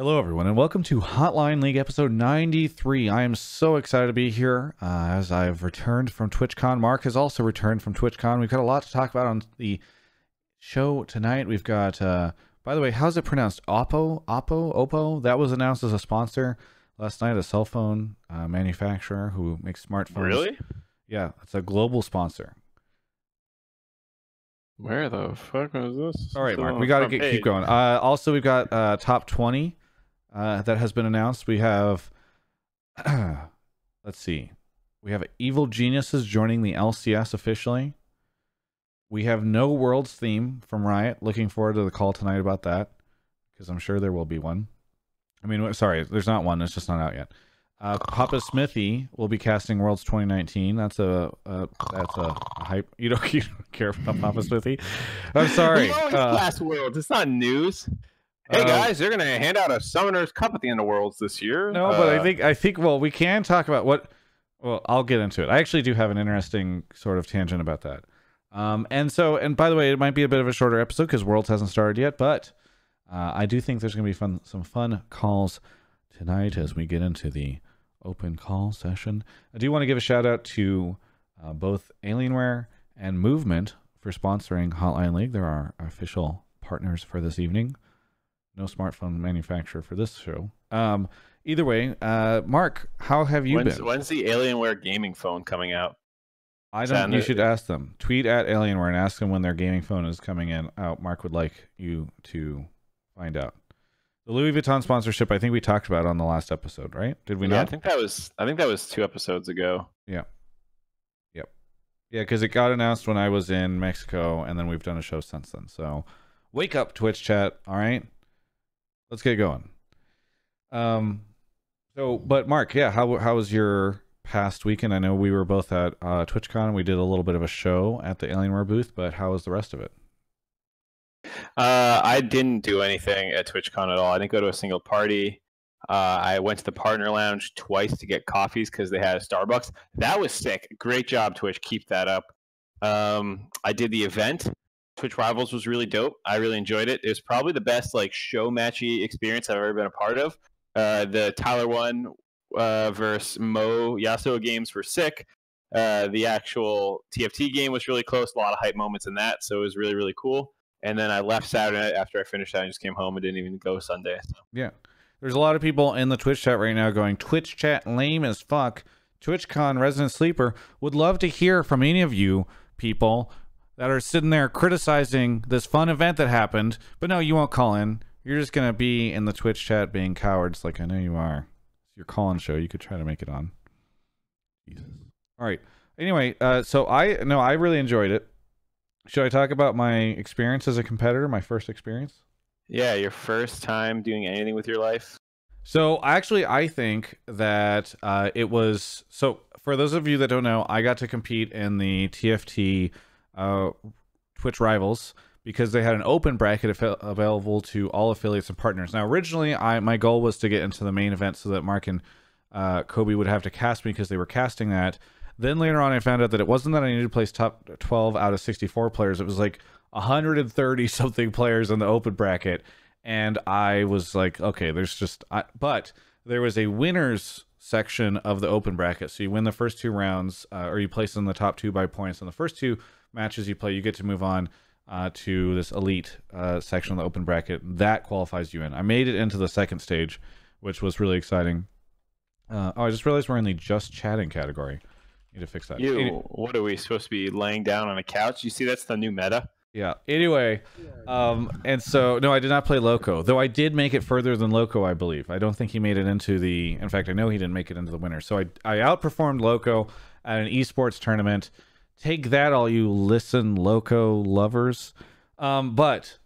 Hello, everyone, and welcome to Hotline League episode 93. I am so excited to be here uh, as I've returned from TwitchCon. Mark has also returned from TwitchCon. We've got a lot to talk about on the show tonight. We've got, uh, by the way, how's it pronounced? Oppo? Oppo? Oppo? That was announced as a sponsor last night, a cell phone uh, manufacturer who makes smartphones. Really? Yeah, it's a global sponsor. Where the fuck was this? All right, Mark, we got to front get, keep going. Uh, also, we've got uh, top 20 uh, that has been announced. We have, let's see, we have Evil Geniuses joining the LCS officially. We have No Worlds theme from Riot. Looking forward to the call tonight about that because I'm sure there will be one. I mean, sorry, there's not one. It's just not out yet. Uh, Papa Smithy will be casting Worlds 2019. That's a, a that's a, hype. You don't, you don't care about Papa Smithy. I'm sorry. Always Uh, Worlds. It's not news. Hey Uh, guys, they're gonna hand out a Summoner's Cup at the end of Worlds this year. No, but I Uh, think I think well, we can talk about what. Well, I'll get into it. I actually do have an interesting sort of tangent about that. Um, and so, and by the way, it might be a bit of a shorter episode because Worlds hasn't started yet, but uh, I do think there's going to be fun, some fun calls tonight as we get into the open call session. I do want to give a shout out to uh, both Alienware and Movement for sponsoring Hotline League. They're our official partners for this evening. No smartphone manufacturer for this show. Um, either way, uh, Mark, how have you when's, been? when's the Alienware gaming phone coming out? I don't. You in- should ask them. Tweet at Alienware and ask them when their gaming phone is coming in. Out. Mark would like you to find out. The Louis Vuitton sponsorship. I think we talked about on the last episode, right? Did we yeah, I think that was I think that was two episodes ago. Yeah. Yep. Yeah, because it got announced when I was in Mexico, and then we've done a show since then. So, wake up, Twitch chat. All right, let's get going. Um, so, but Mark, yeah, how how was your past weekend? I know we were both at uh, TwitchCon. We did a little bit of a show at the Alienware booth, but how was the rest of it? Uh, I didn't do anything at TwitchCon at all. I didn't go to a single party. Uh, I went to the partner lounge twice to get coffees because they had a Starbucks. That was sick. Great job, Twitch. Keep that up. Um, I did the event. Twitch Rivals was really dope. I really enjoyed it. It was probably the best like show matchy experience I've ever been a part of. Uh, the Tyler one uh, versus Mo Yassuo games were sick. Uh, the actual TFT game was really close. A lot of hype moments in that, so it was really really cool. And then I left Saturday after I finished that. I just came home and didn't even go Sunday. So. Yeah. There's a lot of people in the Twitch chat right now going, Twitch chat lame as fuck. TwitchCon Resident Sleeper would love to hear from any of you people that are sitting there criticizing this fun event that happened, but no, you won't call in. You're just going to be in the Twitch chat being cowards like I know you are. It's your call in show. You could try to make it on. Jesus. All right. Anyway, uh, so I, no, I really enjoyed it. Should I talk about my experience as a competitor, my first experience? Yeah, your first time doing anything with your life. So actually, I think that uh, it was so. For those of you that don't know, I got to compete in the TFT uh, Twitch Rivals because they had an open bracket available to all affiliates and partners. Now, originally, I my goal was to get into the main event so that Mark and uh, Kobe would have to cast me because they were casting that. Then later on, I found out that it wasn't that I needed to place top 12 out of 64 players. It was like 130 something players in the open bracket. And I was like, okay, there's just, I, but there was a winners section of the open bracket. So you win the first two rounds, uh, or you place in the top two by points. In the first two matches you play, you get to move on uh, to this elite uh, section of the open bracket. That qualifies you in. I made it into the second stage, which was really exciting. Uh, oh, I just realized we're in the just chatting category. Need to fix that. You, Any- what are we supposed to be laying down on a couch? You see, that's the new meta. yeah. Anyway, um, and so no, I did not play Loco, though I did make it further than Loco, I believe. I don't think he made it into the. In fact, I know he didn't make it into the winner. So I I outperformed Loco at an esports tournament. Take that, all you listen Loco lovers. Um, but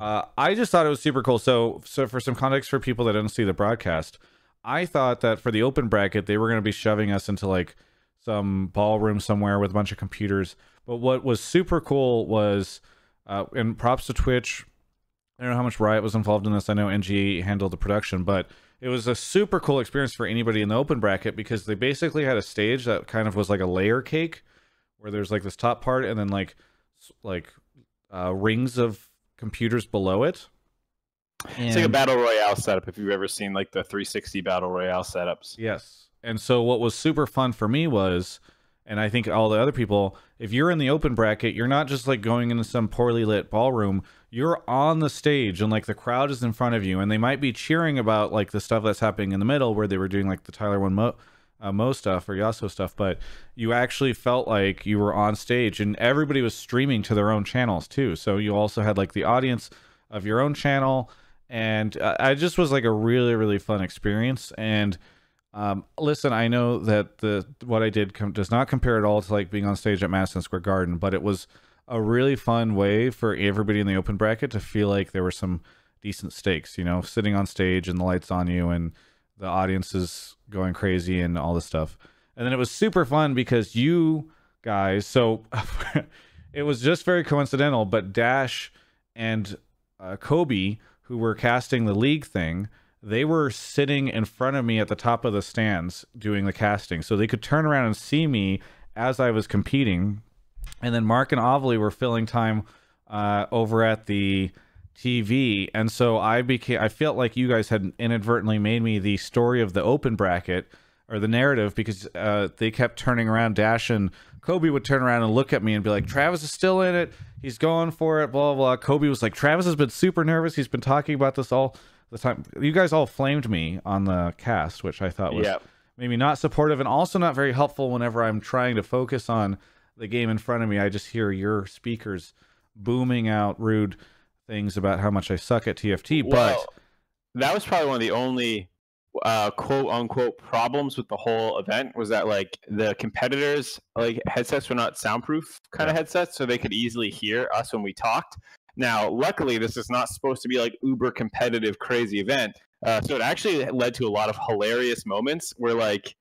uh, I just thought it was super cool. So so for some context for people that didn't see the broadcast, I thought that for the open bracket they were going to be shoving us into like some ballroom somewhere with a bunch of computers. But what was super cool was, uh, and props to Twitch. I don't know how much Riot was involved in this. I know NG handled the production, but it was a super cool experience for anybody in the open bracket because they basically had a stage that kind of was like a layer cake, where there's like this top part and then like like uh, rings of computers below it. It's like a battle royale setup. If you've ever seen like the 360 battle royale setups. Yes. And so what was super fun for me was, and I think all the other people, if you're in the open bracket, you're not just like going into some poorly lit ballroom. You're on the stage and like the crowd is in front of you, and they might be cheering about like the stuff that's happening in the middle where they were doing like the Tyler One Mo, uh, Mo stuff or Yassuo stuff, but you actually felt like you were on stage, and everybody was streaming to their own channels too. So you also had like the audience of your own channel, and uh, I just was like a really really fun experience and. Um, listen, I know that the what I did com- does not compare at all to like being on stage at Madison Square Garden, but it was a really fun way for everybody in the open bracket to feel like there were some decent stakes. You know, sitting on stage and the lights on you and the audience is going crazy and all this stuff. And then it was super fun because you guys. So it was just very coincidental, but Dash and uh, Kobe, who were casting the league thing they were sitting in front of me at the top of the stands doing the casting so they could turn around and see me as i was competing and then mark and Ovilee were filling time uh, over at the tv and so i became i felt like you guys had inadvertently made me the story of the open bracket or the narrative because uh, they kept turning around dash and kobe would turn around and look at me and be like travis is still in it. He's going for it blah blah, blah. kobe was like travis has been super nervous. He's been talking about this all the time. You guys all flamed me on the cast which i thought was Yeah. maybe not supportive and also not very helpful whenever i'm trying to focus on the game in front of me. I just hear your speakers booming out rude things about how much i suck at tft but that was probably one of the only uh, quote unquote problems with the whole event was that like the competitors like headsets were not soundproof kind of headsets, so they could easily hear us when we talked. Now, luckily, this is not supposed to be like uber competitive, crazy event. Uh, so it actually led to a lot of hilarious moments where like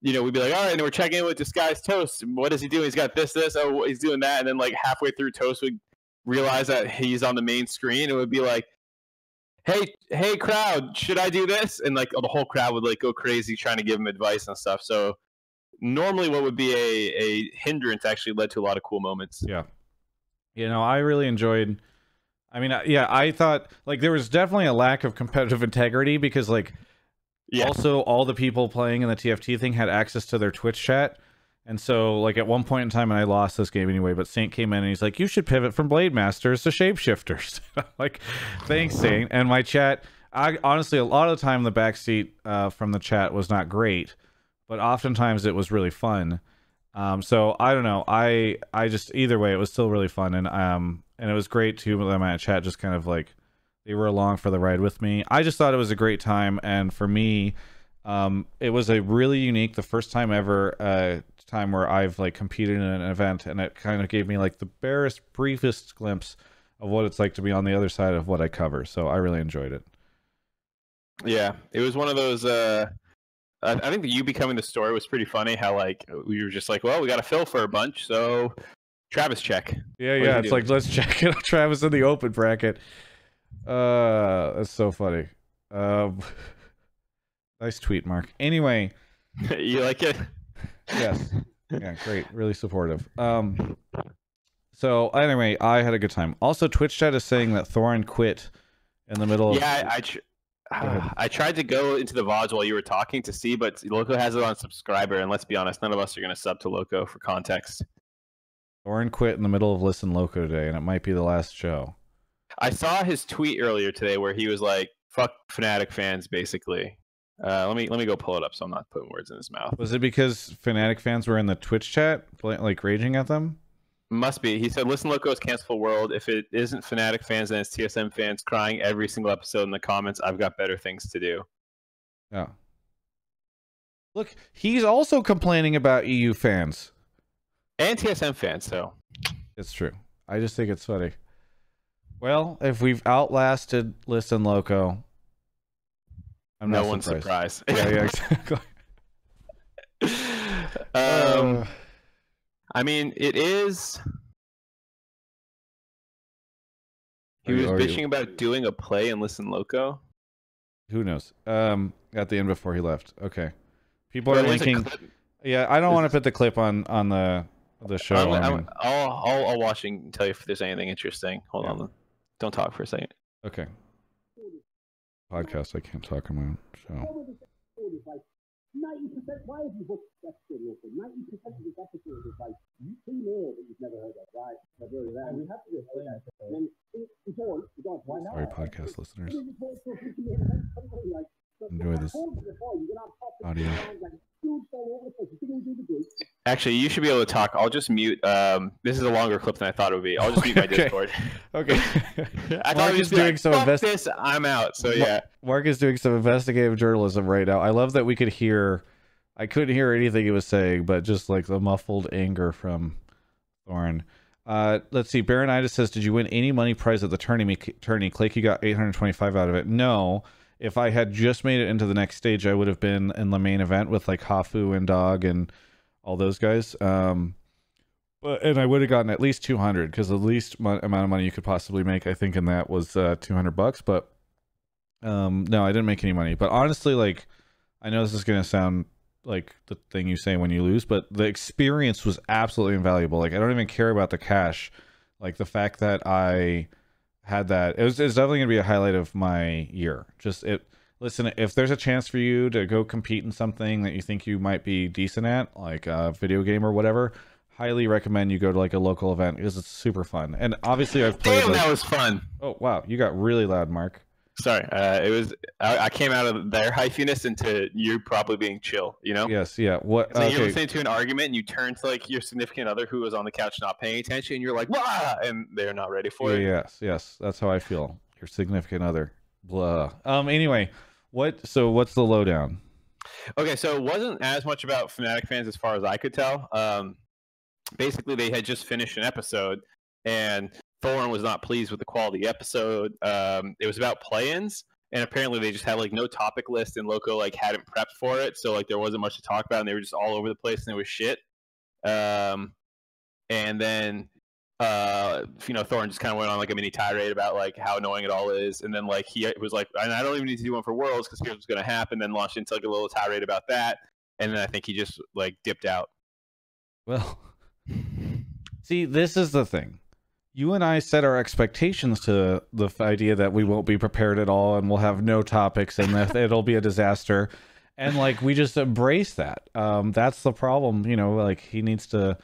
you know, we'd be like, all right, and we're checking in with this guy's toast. What is he doing? He's got this, this. Oh, he's doing that. And then, like, halfway through toast, we realize that he's on the main screen. It would be like, hey, hey, crowd, should I do this? And like, the whole crowd would like go crazy trying to give him advice and stuff. So normally, what would be a, a hindrance actually led to a lot of cool moments. Yeah. You know, I really enjoyed. I mean, uh, yeah, I thought like there was definitely a lack of competitive integrity because like Yeah. also all the people playing in the TFT thing had access to their Twitch chat. And so like at one point in time and I lost this game anyway, but Saint came in and he's like, "You should pivot from Blade Masters to Shapeshifters." Like, "Thanks, Saint." And my chat I honestly a lot of the time the backseat uh, from the chat was not great, but oftentimes it was really fun. Um, so I don't know. I I just either way, it was still really fun, and um, and it was great too. That my chat just kind of like they were along for the ride with me. I just thought it was a great time, and for me, um, it was a really unique, the first time ever, uh, time where I've like competed in an event, and it kind of gave me like the barest, briefest glimpse of what it's like to be on the other side of what I cover. So I really enjoyed it. Yeah, it was one of those. Uh, I think the you becoming the story was pretty funny. How like we were just like, well, we got to fill for a bunch, so Travis check. Yeah, What yeah. It's you like let's check it. Travis in the open bracket. Uh, that's so funny. Um, nice tweet, Mark. Anyway, you like it? yes, yeah, great, really supportive. Um, so anyway, I had a good time. Also, Twitch chat is saying that Thorin quit in the middle. of... Yeah, I, I, tr-. I tried to go into the VODs while you were talking to see, but Loco has it on subscriber, and let's be honest, none of us are going to sub to Loco for context. Thorin quit in the middle of Listen Loco today, and it might be the last show. I saw his tweet earlier today where he was like, "Fuck Fnatic fans," basically. Uh, let me let me go pull it up so I'm not putting words in his mouth. Was it because Fnatic fans were in the Twitch chat, like raging at them? Must be. He said, "Listen, Loco is cancelable world. If it isn't Fnatic fans, then it's TSM fans crying every single episode in the comments. I've got better things to do." Yeah. Look, he's also complaining about EU fans. And TSM fans, so It's true. I just think it's funny. Well, if we've outlasted Listen Loco, I'm no not one's surprised. surprised. yeah, yeah, exactly. um, Uh, I mean, it is. He was are you- bitching about doing a play and listen loco. who knows? Um, at the end before he left. Okay. People are linking. Yeah, I don't want to put the clip on on the the show. I'm, I I'm, mean, I'll, I'll, I'll watch and tell you if there's anything interesting. Hold Yeah. on. Don't talk for a second. okay. Podcast. I can't talk about. So. Ninety percent. Why have you booked that local? Ninety percent of this episode is like female that you've never heard of, right? Heard of that. We have to explain that. Then it's on. It's. Why not? Sorry, podcast listeners. Enjoy this audio. Actually, you should be able to talk. I'll just mute. Um, this is a longer clip than I thought it would be. I'll just mute my Okay. Discord. Okay. I thought Mark it is doing like, some invest- this. I'm out. So yeah. Mark is doing some investigative journalism right now. I love that we could hear. I couldn't hear anything he was saying, but just like the muffled anger from Thorin. Uh, let's see. Baronitis says, "Did you win any money prize at the tourney? Tourney, Clake, you got 825 out of it. No. If I had just made it into the next stage, I would have been in the main event with like Hafu and Dog and all those guys. Um, but and I would have gotten at least 200 because the least mo- amount of money you could possibly make, I think, in that was uh, 200 bucks. But um, no, I didn't make any money. But honestly, like, I know this is gonna sound like the thing you say when you lose, but the experience was absolutely invaluable. Like, I don't even care about the cash. Like the fact that I had that, it was it's definitely gonna be a highlight of my year. Just it. Listen, if there's a chance for you to go compete in something that you think you might be decent at, like a video game or whatever, highly recommend you go to like a local event because it's super fun. And obviously, I've played. Damn, like- that was fun. oh wow, you got really loud, Mark. Sorry. Uh, it was. I, I came out of their hyphiness into you probably being chill. You know. Yes, yeah. What? You're listening to an argument and you turn to like your significant other who was on the couch not paying attention. And you're like, "Wah!" and they're not ready for Yeah, it. yes, yes. That's how I feel. Your significant other. Blah. Um. Anyway, what? So what's the lowdown? Okay, so it wasn't as much about Fnatic fans as far as I could tell. Um, basically, they had just finished an episode, and Thorin was not pleased with the quality episode. Um, it was about play-ins, and apparently they just had like no topic list, and Loco like hadn't prepped for it, so like there wasn't much to talk about, and they were just all over the place, and it was shit. Um, and then uh you know Thorin just kind of went on like a mini tirade about like how annoying it all is and then like he was like and I don't even need to do one for worlds because here's what's going to happen then launched into like a little tirade about that and then I think he just like dipped out Well, see, this is the thing. You and I set our expectations to the idea that we won't be prepared at all and we'll have no topics and that it'll be a disaster. And like we just embrace that. Um, that's the problem. You know, like he needs to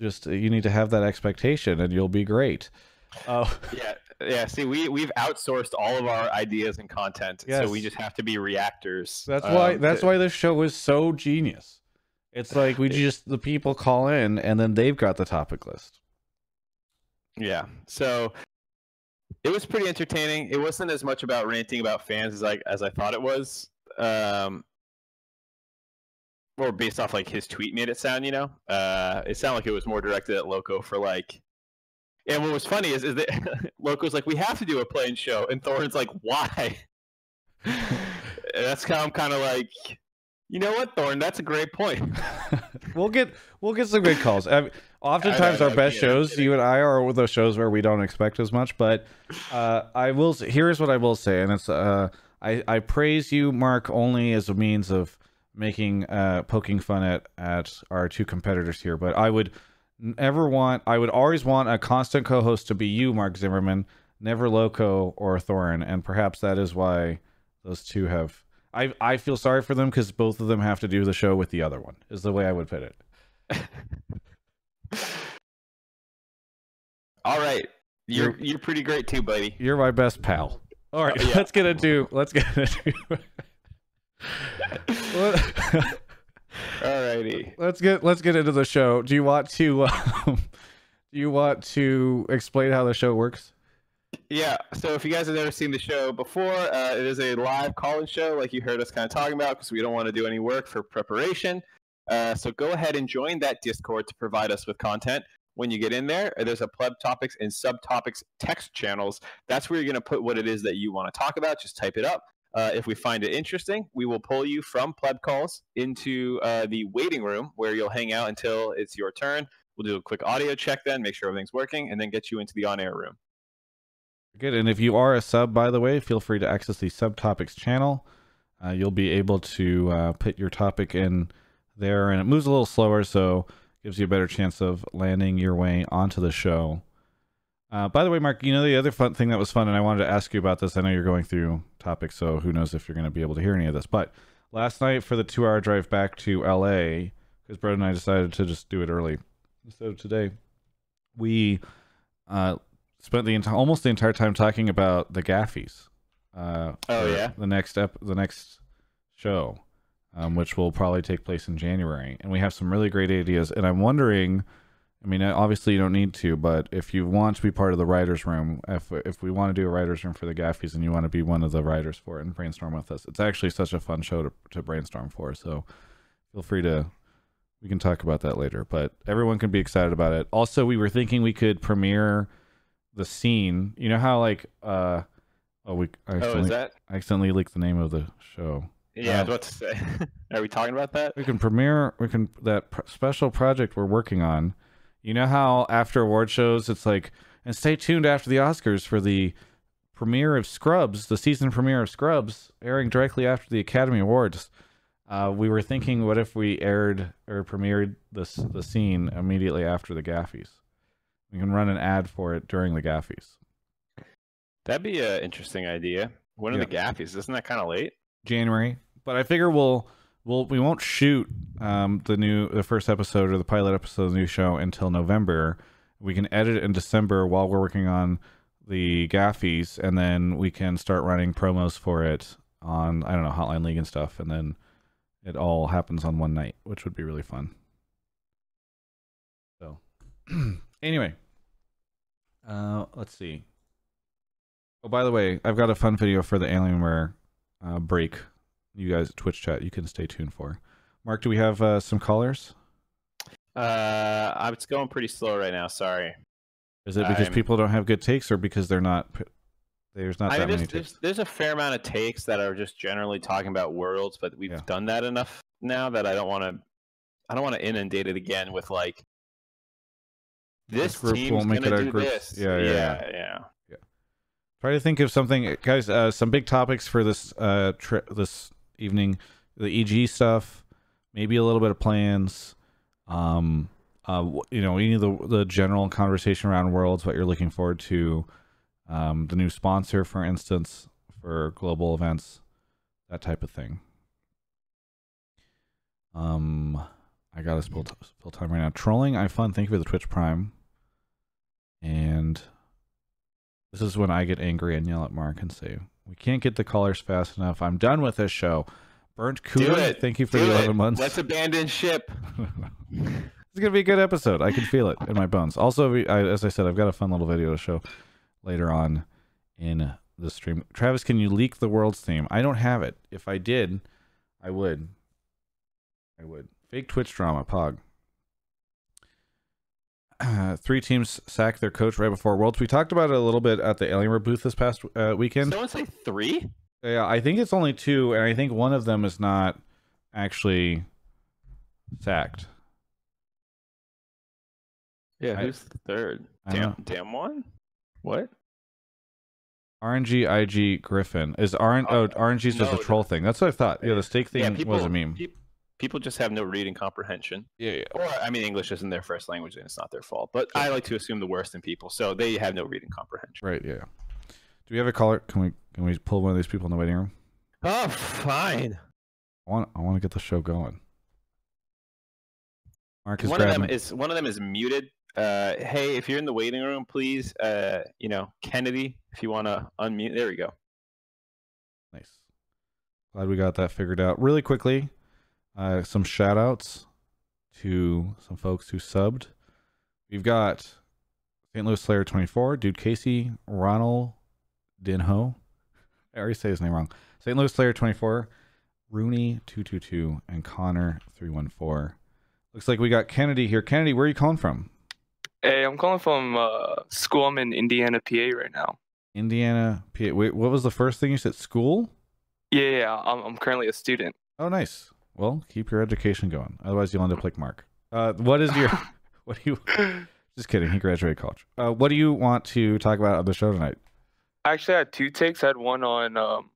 just you need to have that expectation and you'll be great. Oh, yeah yeah see we we've outsourced all of our ideas and content Yes. so we just have to be reactors That's why Um, that's to- why this show is so genius. It's like we just the people call in and then they've got the topic list. Yeah. So it was pretty entertaining. It wasn't as much about ranting about fans as I as I thought it was. Um or based off like his tweet made it sound, you know. Uh it sounded like it was more directed at Loco for like and what was funny is, is that Loco's like, we have to do a plane show, and Thorin's like, why? That's how I'm kind of like, you know what, Thorin? That's a great point. we'll get we'll get some good calls. I mean, oftentimes I know, our best shows, you and I, are those shows where we don't expect as much. But uh, I will. Here's what I will say, and it's uh, I I praise you, Mark, only as a means of making uh poking fun at at our two competitors here. But I would never want. I would always want a constant co-host to be you, Mark Zimmerman, never Loco or Thorin, and perhaps that is why those two have. I I feel sorry for them because both of them have to do the show with the other one. Is the way I would put it. All right. You're You're- pretty great too, buddy. You're my best pal. All right, Oh, yeah. let's get into let's get into Alrighty. let's get let's get into the show. Do you want to um, do you want to explain how the show works? Yeah. So if you guys have never seen the show before, uh, it is a live call-in show, like you heard us kind of talking about, because we don't want to do any work for preparation. Uh, so go ahead and join that Discord to provide us with content. When you get in there, there's a pleb topics and subtopics text channels. That's where you're going to put what it is that you want to talk about. Just type it up. Uh, if we find it interesting, we will pull you from pleb calls into uh, the waiting room where you'll hang out until it's your turn. We'll do a quick audio check then, make sure everything's working, and then get you into the on-air room. Good. And if you are a sub, by the way, feel free to access the subtopics channel. Uh, you'll be able to uh, put your topic in there, and it moves a little slower, so gives you a better chance of landing your way onto the show. Uh, by the way, Mark, you know the other fun thing that was fun, and I wanted to ask you about this. I know you're going through topic. So who knows if you're going to be able to hear any of this? But last night for the two-hour drive back to LA, because Brett and I decided to just do it early instead of today, we uh, spent the entire almost the entire time talking about the Gaffies. Uh, Oh, yeah? the next ep- the next show, um, which will probably take place in January, and we have some really great ideas. And I'm wondering, I mean, obviously you don't need to, but if you want to be part of the writers' room, if if we want to do a writers' room for the Gaffies, and you want to be one of the writers for it and brainstorm with us, it's actually such a fun show to to brainstorm for. So feel free to. We can talk about that later, but everyone can be excited about it. Also, we were thinking we could premiere the scene. You know how like uh oh we I Oh, accidentally, is that? I accidentally leaked the name of the show. Yeah, I Um, was about to say. Are we talking about that? We can premiere. We can that pr- special project we're working on. You know how after award shows, it's like, and stay tuned after the Oscars for the premiere of Scrubs, the season premiere of Scrubs, airing directly after the Academy Awards. Uh, we were thinking, what if we aired or premiered this the scene immediately after the Gaffies? We can run an ad for it during the Gaffies. That'd be an interesting idea. When are Yeah. the Gaffies? Isn't that kind of late? January, but I figure we'll we'll we won't shoot um the new the first episode or the pilot episode of the new show until November. We can edit it in December while we're working on the Gaffies, and then we can start running promos for it on I don't know Hotline League and stuff, and then it all happens on one night, which would be really fun. So, anyway, uh, let's see. Oh, by the way, I've got a fun video for the Alienware uh, break. You guys, Twitch chat, you can stay tuned for. Mark, do we have uh, some callers? Uh, it's going pretty slow right now. Sorry. Is it because I'm- people don't have good takes, or because they're not? There's not I that mean, many there's, there's, a fair amount of takes that are just generally talking about worlds, but we've Yeah. done that enough now that I don't want to. I don't want to inundate it again with like. This group team's gonna do this. Yeah, yeah, yeah, yeah. Try to think of something, guys. Uh, some big topics for this uh tri- this evening: the EG stuff, maybe a little bit of plans. Um, uh, you know, any of the the general conversation around worlds, what you're looking forward to, um, the new sponsor, for instance, for global events, that type of thing. Um, I gotta spill, t- spill time right now. Trolling, I fun. Thank you for the Twitch Prime. And this is when I get angry and yell at Mark and say, "We can't get the callers fast enough. I'm done with this show." Burnt Cooler, thank you for Do the it. 11 months. Let's abandon ship. it's gonna be a good episode. I can feel it in my bones. Also, I, as I said, I've got a fun little video to show later on in the stream. Travis, can you leak the world's theme? I don't have it. If I did, I would. I would. Fake Twitch drama, Pog. Uh, three teams sack their coach right before Worlds. We talked about it a little bit at the Alienware booth this past uh, weekend. Someone say three? Yeah, I think it's only two, and I think one of them is not actually sacked. Yeah, I- who's the third? Damn, damn one. What? RNG IG Griffin is RN. Oh, Uh, RNG's just a no, troll thing. That's what I thought. Yeah, the steak thing yeah, people was a meme. pe- People just have no reading comprehension. Yeah, yeah. Or, I mean, English isn't their first language, and it's not their fault. But I like to assume the worst in people, so they have no reading comprehension. Right. Yeah. Do we have a caller? Can we can we pull one of these people in the waiting room? Oh, fine. I want I want to get the show going. Mark is One of them is one of them is muted. Uh, hey, if you're in the waiting room, please, uh, you know, Kennedy, if you want to unmute. There we go. Nice. Glad we got that figured out really quickly. Uh, some shout outs to some folks who subbed. We've got St. Louis Slayer 24, Dude Casey, Ronald Dinho. I already say his name wrong. St. Louis Slayer 24, Rooney 222, and Connor 314. Looks like we got Kennedy here. Kennedy, where are you calling from? Hey, I'm calling from uh, school. I'm in Indiana, PA right now. Indiana. P- Wait, what was the first thing you said? School? Yeah, yeah, yeah, I'm, I'm currently a student. Oh, nice. Well, keep your education going. Otherwise, you'll end up like Mark. Uh, what is your? what do you? Just kidding. He graduated college. Uh, what do you want to talk about on the show tonight? I actually had two takes. I had one on um,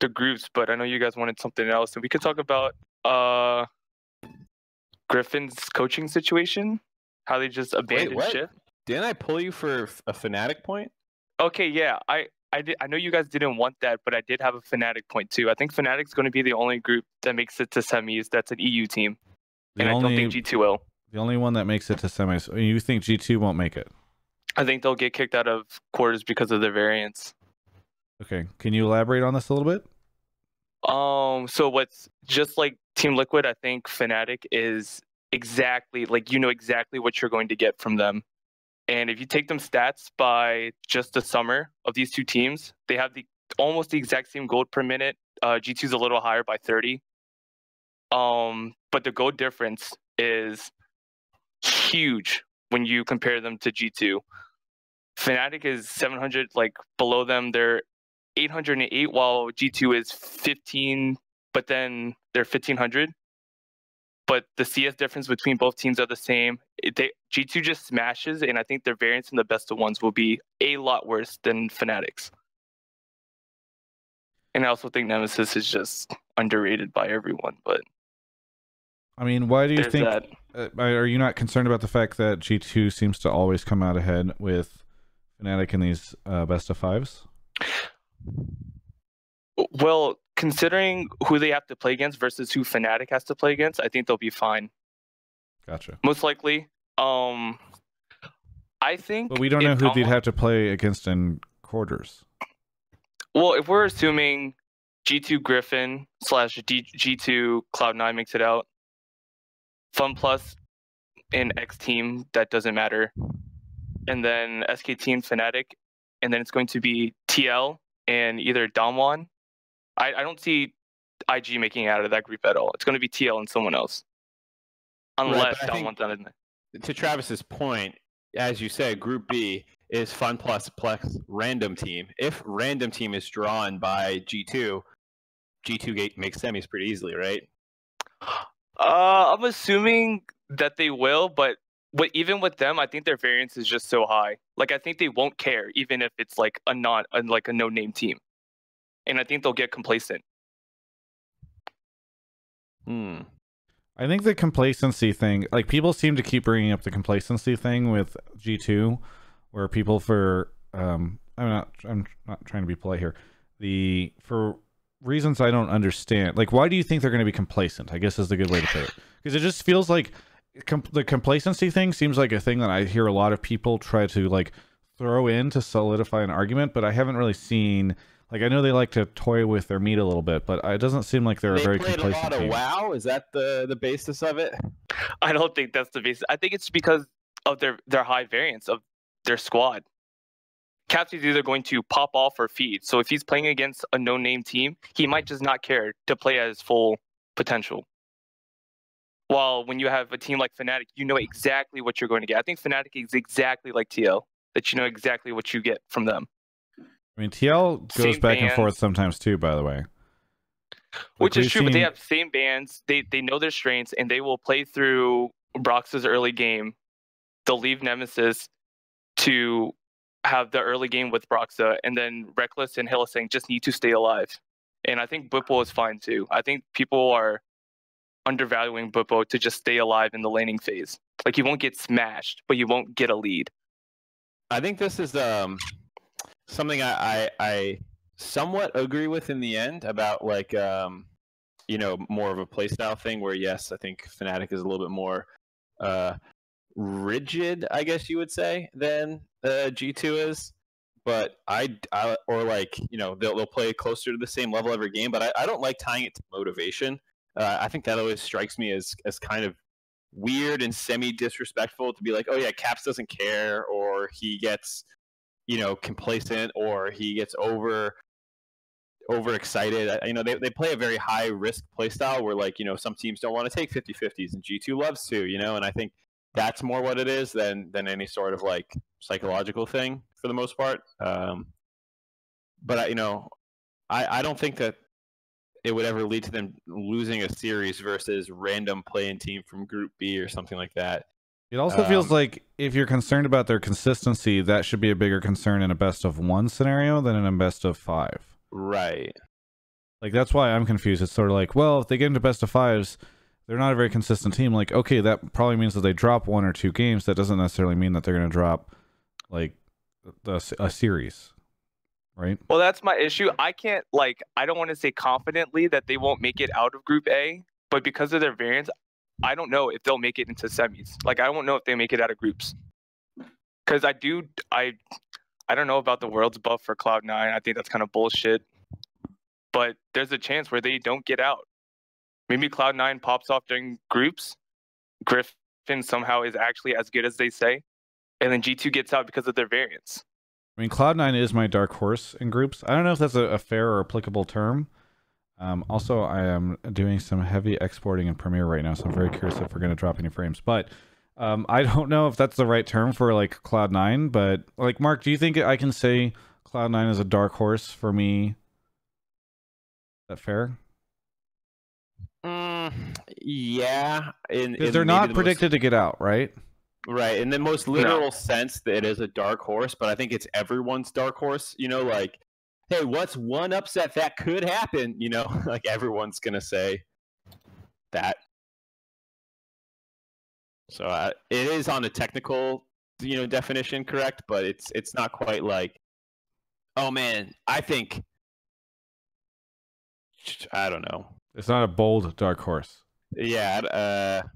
the groups, but I know you guys wanted something else, and we could talk about uh, Griffin's coaching situation, how they just abandoned what? ship. Didn't I pull you for a Fnatic point? Okay, yeah, I I did, I know you guys didn't want that, but I did have a Fnatic point too. I think Fnatic's going to be the only group that makes it to semis. That's an EU team, The and I don't think G2 will. the only one that makes it to semis. You think G two won't make it? I think they'll get kicked out of quarters because of their variance. Okay, can you elaborate on this a little bit? Um, so what's just like Team Liquid, I think Fnatic is exactly like you know exactly what you're going to get from them. And if you take them stats by just the summer of these two teams, they have the almost the exact same gold per minute. Uh, G2's a little higher by 30. Um, but the gold difference is huge when you compare them to G2. Fnatic is 700, like below them. They're 808, while G2 is 15, but then they're 1500. But the CS difference between both teams are the same. They, G2 just smashes, and I think their variance in the best of ones will be a lot worse than Fnatic's. And I also think Nemesis is just underrated by everyone. But I mean, why do you think? that. Uh, are you not concerned about the fact that G two seems to always come out ahead with Fnatic in these uh, best of fives? Well, considering who they have to play against versus who Fnatic has to play against, I think they'll be fine. Gotcha. Most likely. Um, I think. But we don't know who they'd have to play against in quarters. Well, if we're assuming G2 Griffin slash D- G2 Cloud9 makes it out, Fun Plus and X Team, that doesn't matter. And then SKT and Fnatic, and then it's going to be TL and either Damwon. I, I don't see IG making it out of that group at all. It's going to be TL and someone else. Unless but I think- Damwon's not to Travis's point, as you said, Group B is Fun Plus Plex Random Team. If Random Team is drawn by G2, G2 gate makes semis pretty easily, right? Uh, I'm assuming that they will, but what even with them, I think their variance is just so high. Like I think they won't care, even if it's like a not a, like a no name team, and I think they'll get complacent. Hmm. I think the complacency thing, like people seem to keep bringing up the complacency thing with G2, where people for, um, I'm not, I'm not trying to be polite here. The for reasons I don't understand, like why do you think they're going to be complacent? I guess is the good way to put it, because it just feels like com- the complacency thing seems like a thing that I hear a lot of people try to like throw in to solidify an argument, but I haven't really seen. Like I know they like to toy with their meat a little bit, but it doesn't seem like they're They a very played a complacent lot of team. WoW. Is that the the basis of it? I don't think that's the basis. I think it's because of their their high variance of their squad. Caps is either going to pop off or feed. So if he's playing against a no name team, he might just not care to play at his full potential. While when you have a team like Fnatic, you know exactly what you're going to get. I think Fnatic is exactly like TL, that you know exactly what you get from them. I mean, TL goes Same back and forth sometimes too. By the way, Which Like, is we've true, but they seen- have same bands. They they know their strengths and they will play through Broxah's early game. They'll leave Nemesis to have the early game with Broxah, and then Rekkles and Hylissang just need to stay alive. And I think Bwipo is fine too. I think people are undervaluing Bwipo to just stay alive in the laning phase. Like he won't get smashed, but you won't get a lead. I think this is um something I, I I somewhat agree with in the end about like um you know more of a playstyle thing where yes I think Fnatic is a little bit more uh rigid I guess you would say than uh, G2 is. But I, I or like you know they'll, they'll play closer to the same level every game but I, I don't like tying it to motivation. Uh, I think that always strikes me as as kind of weird and semi disrespectful to be like, oh yeah, Caps doesn't care, or he gets, you know, complacent, or he gets over overexcited. You know, they, they play a very high risk play style where like, you know, some teams don't want to take 50-50s and G2 loves to, you know, and I think that's more what it is than than any sort of like psychological thing for the most part. Um, but you know, I, I don't think that it would ever lead to them losing a series versus random playing team from Group B or something like that. It also feels Um, like if you're concerned about their consistency, that should be a bigger concern in a best of one scenario than in a best of five. Right. Like that's why I'm confused. It's sort of like, well, if they get into best of fives, they're not a very consistent team. Like, okay, that probably means that they drop one or two games. That doesn't necessarily mean that they're going to drop like the, a series. right? Well, that's my issue. I can't like I don't want to say confidently that they won't make it out of Group A, but because of their variance, I don't know if they'll make it into semis. Like I don't know if they make it out of groups. Cuz I do I I don't know about the world's buff for Cloud9. I think that's kind of bullshit. But there's a chance where they don't get out. Maybe Cloud9 pops off during groups. Griffin somehow is actually as good as they say. And then G2 gets out because of their variance. I mean, Cloud9 is my dark horse in groups. I don't know if that's a, a fair or applicable term. Um, also, I am doing some heavy exporting in Premiere right now, so I'm very curious if we're going to drop any frames. But um, I don't know if that's the right term for like Cloud9. But like, Mark, do you think I can say Cloud9 is a dark horse for me? Is that fair? Mm, yeah, in, Because they're not the most- predicted to get out, right? right in the most literal sense that it is a dark horse, but I think it's everyone's dark horse. You know, like, hey, what's one upset that could happen? You know, like everyone's gonna say that. So uh, it is on a technical, you know, definition correct, but it's it's not quite like, oh man, I think. I don't know. It's not a bold dark horse. Yeah, uh,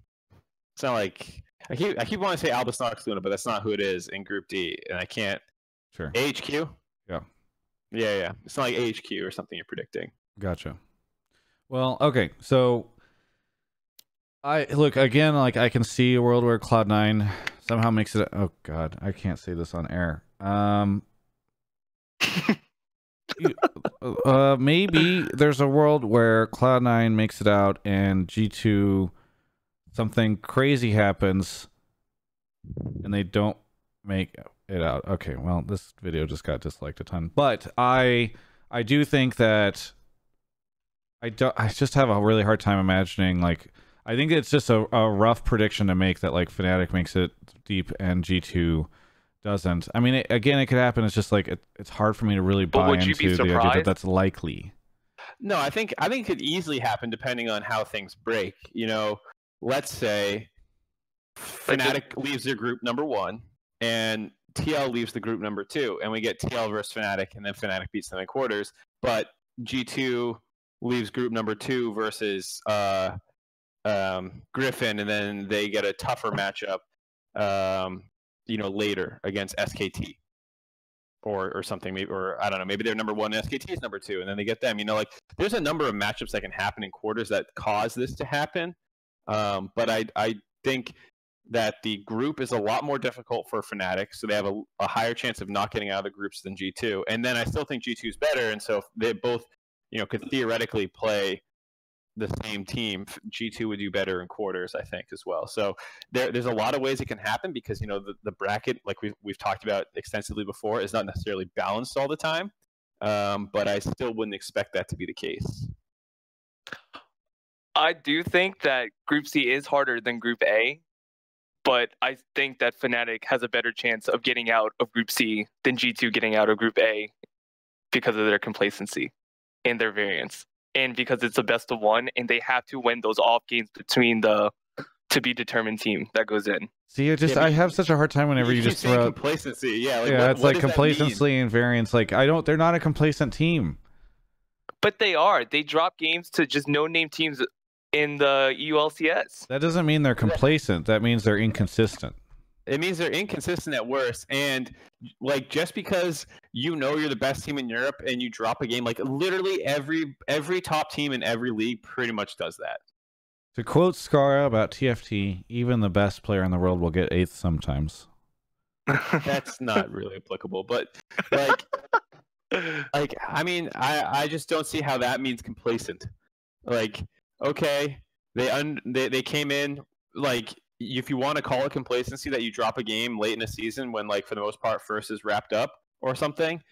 it's not like I keep I keep wanting to say Albus Nox Luna, but that's not who it is in Group D, and I can't. Sure. AHQ. Yeah. Yeah, yeah. It's not like AHQ or something you're predicting. Gotcha. Well, okay. So I look again like I can see a world where Cloud9 somehow makes it oh god, I can't say this on air. Um uh maybe there's a world where Cloud9 makes it out and G2 something crazy happens and they don't make it out. Okay, well, this video just got disliked a ton. But I I do think that I don't. I just have a really hard time imagining. Like, I think it's just a, a rough prediction to make that like Fnatic makes it deep and G two doesn't. I mean, it, again, it could happen. It's just like it, it's hard for me to really buy into the idea that that's likely. No, I think I think it could easily happen depending on how things break. You know, let's say Like Fnatic leaves their group number one, and TL leaves the group number two, and we get TL versus Fnatic, and then Fnatic beats them in quarters. But G two leaves group number two versus uh, um, Griffin, and then they get a tougher matchup, um, you know, later against SKT. Or, or something maybe or I don't know maybe they're number one SKT is number two and then they get them you know like there's a number of matchups that can happen in quarters that cause this to happen um, but I I think that the group is a lot more difficult for Fnatic, so they have a, a higher chance of not getting out of the groups than G2. And then I still think G2 is better, and so they both, you know, could theoretically play the same team. G2 would do better in quarters, I think, as well. So there, there's a lot of ways it can happen because you know the, the bracket, like we've we've talked about extensively before, is not necessarily balanced all the time. Um, but I still wouldn't expect that to be the case. I do think that Group C is harder than Group A, but I think that Fnatic has a better chance of getting out of Group C than G2 getting out of Group A because of their complacency and their variance, and because it's a best of one, and they have to win those off games between the to be determined team that goes in. See, I just but I have such a hard time whenever you, keep just saying throw. out- complacency. Yeah, like yeah, what- it's what like does that mean? complacency and variance. Like I don't. They're not a complacent team. But they are. They drop games to just no-name teams in the EULCS. That doesn't mean they're complacent. That means they're inconsistent. It means they're inconsistent at worst. And like just because you know you're the best team in Europe and you drop a game, like literally every every top team in every league pretty much does that. To quote Scarra about TFT, even the best player in the world will get eighth sometimes. That's not really applicable. But like like I mean, I I just don't see how that means complacent. Like, okay, they un they, they came in like if you want to call it complacency that you drop a game late in a season when like for the most part first is wrapped up or something,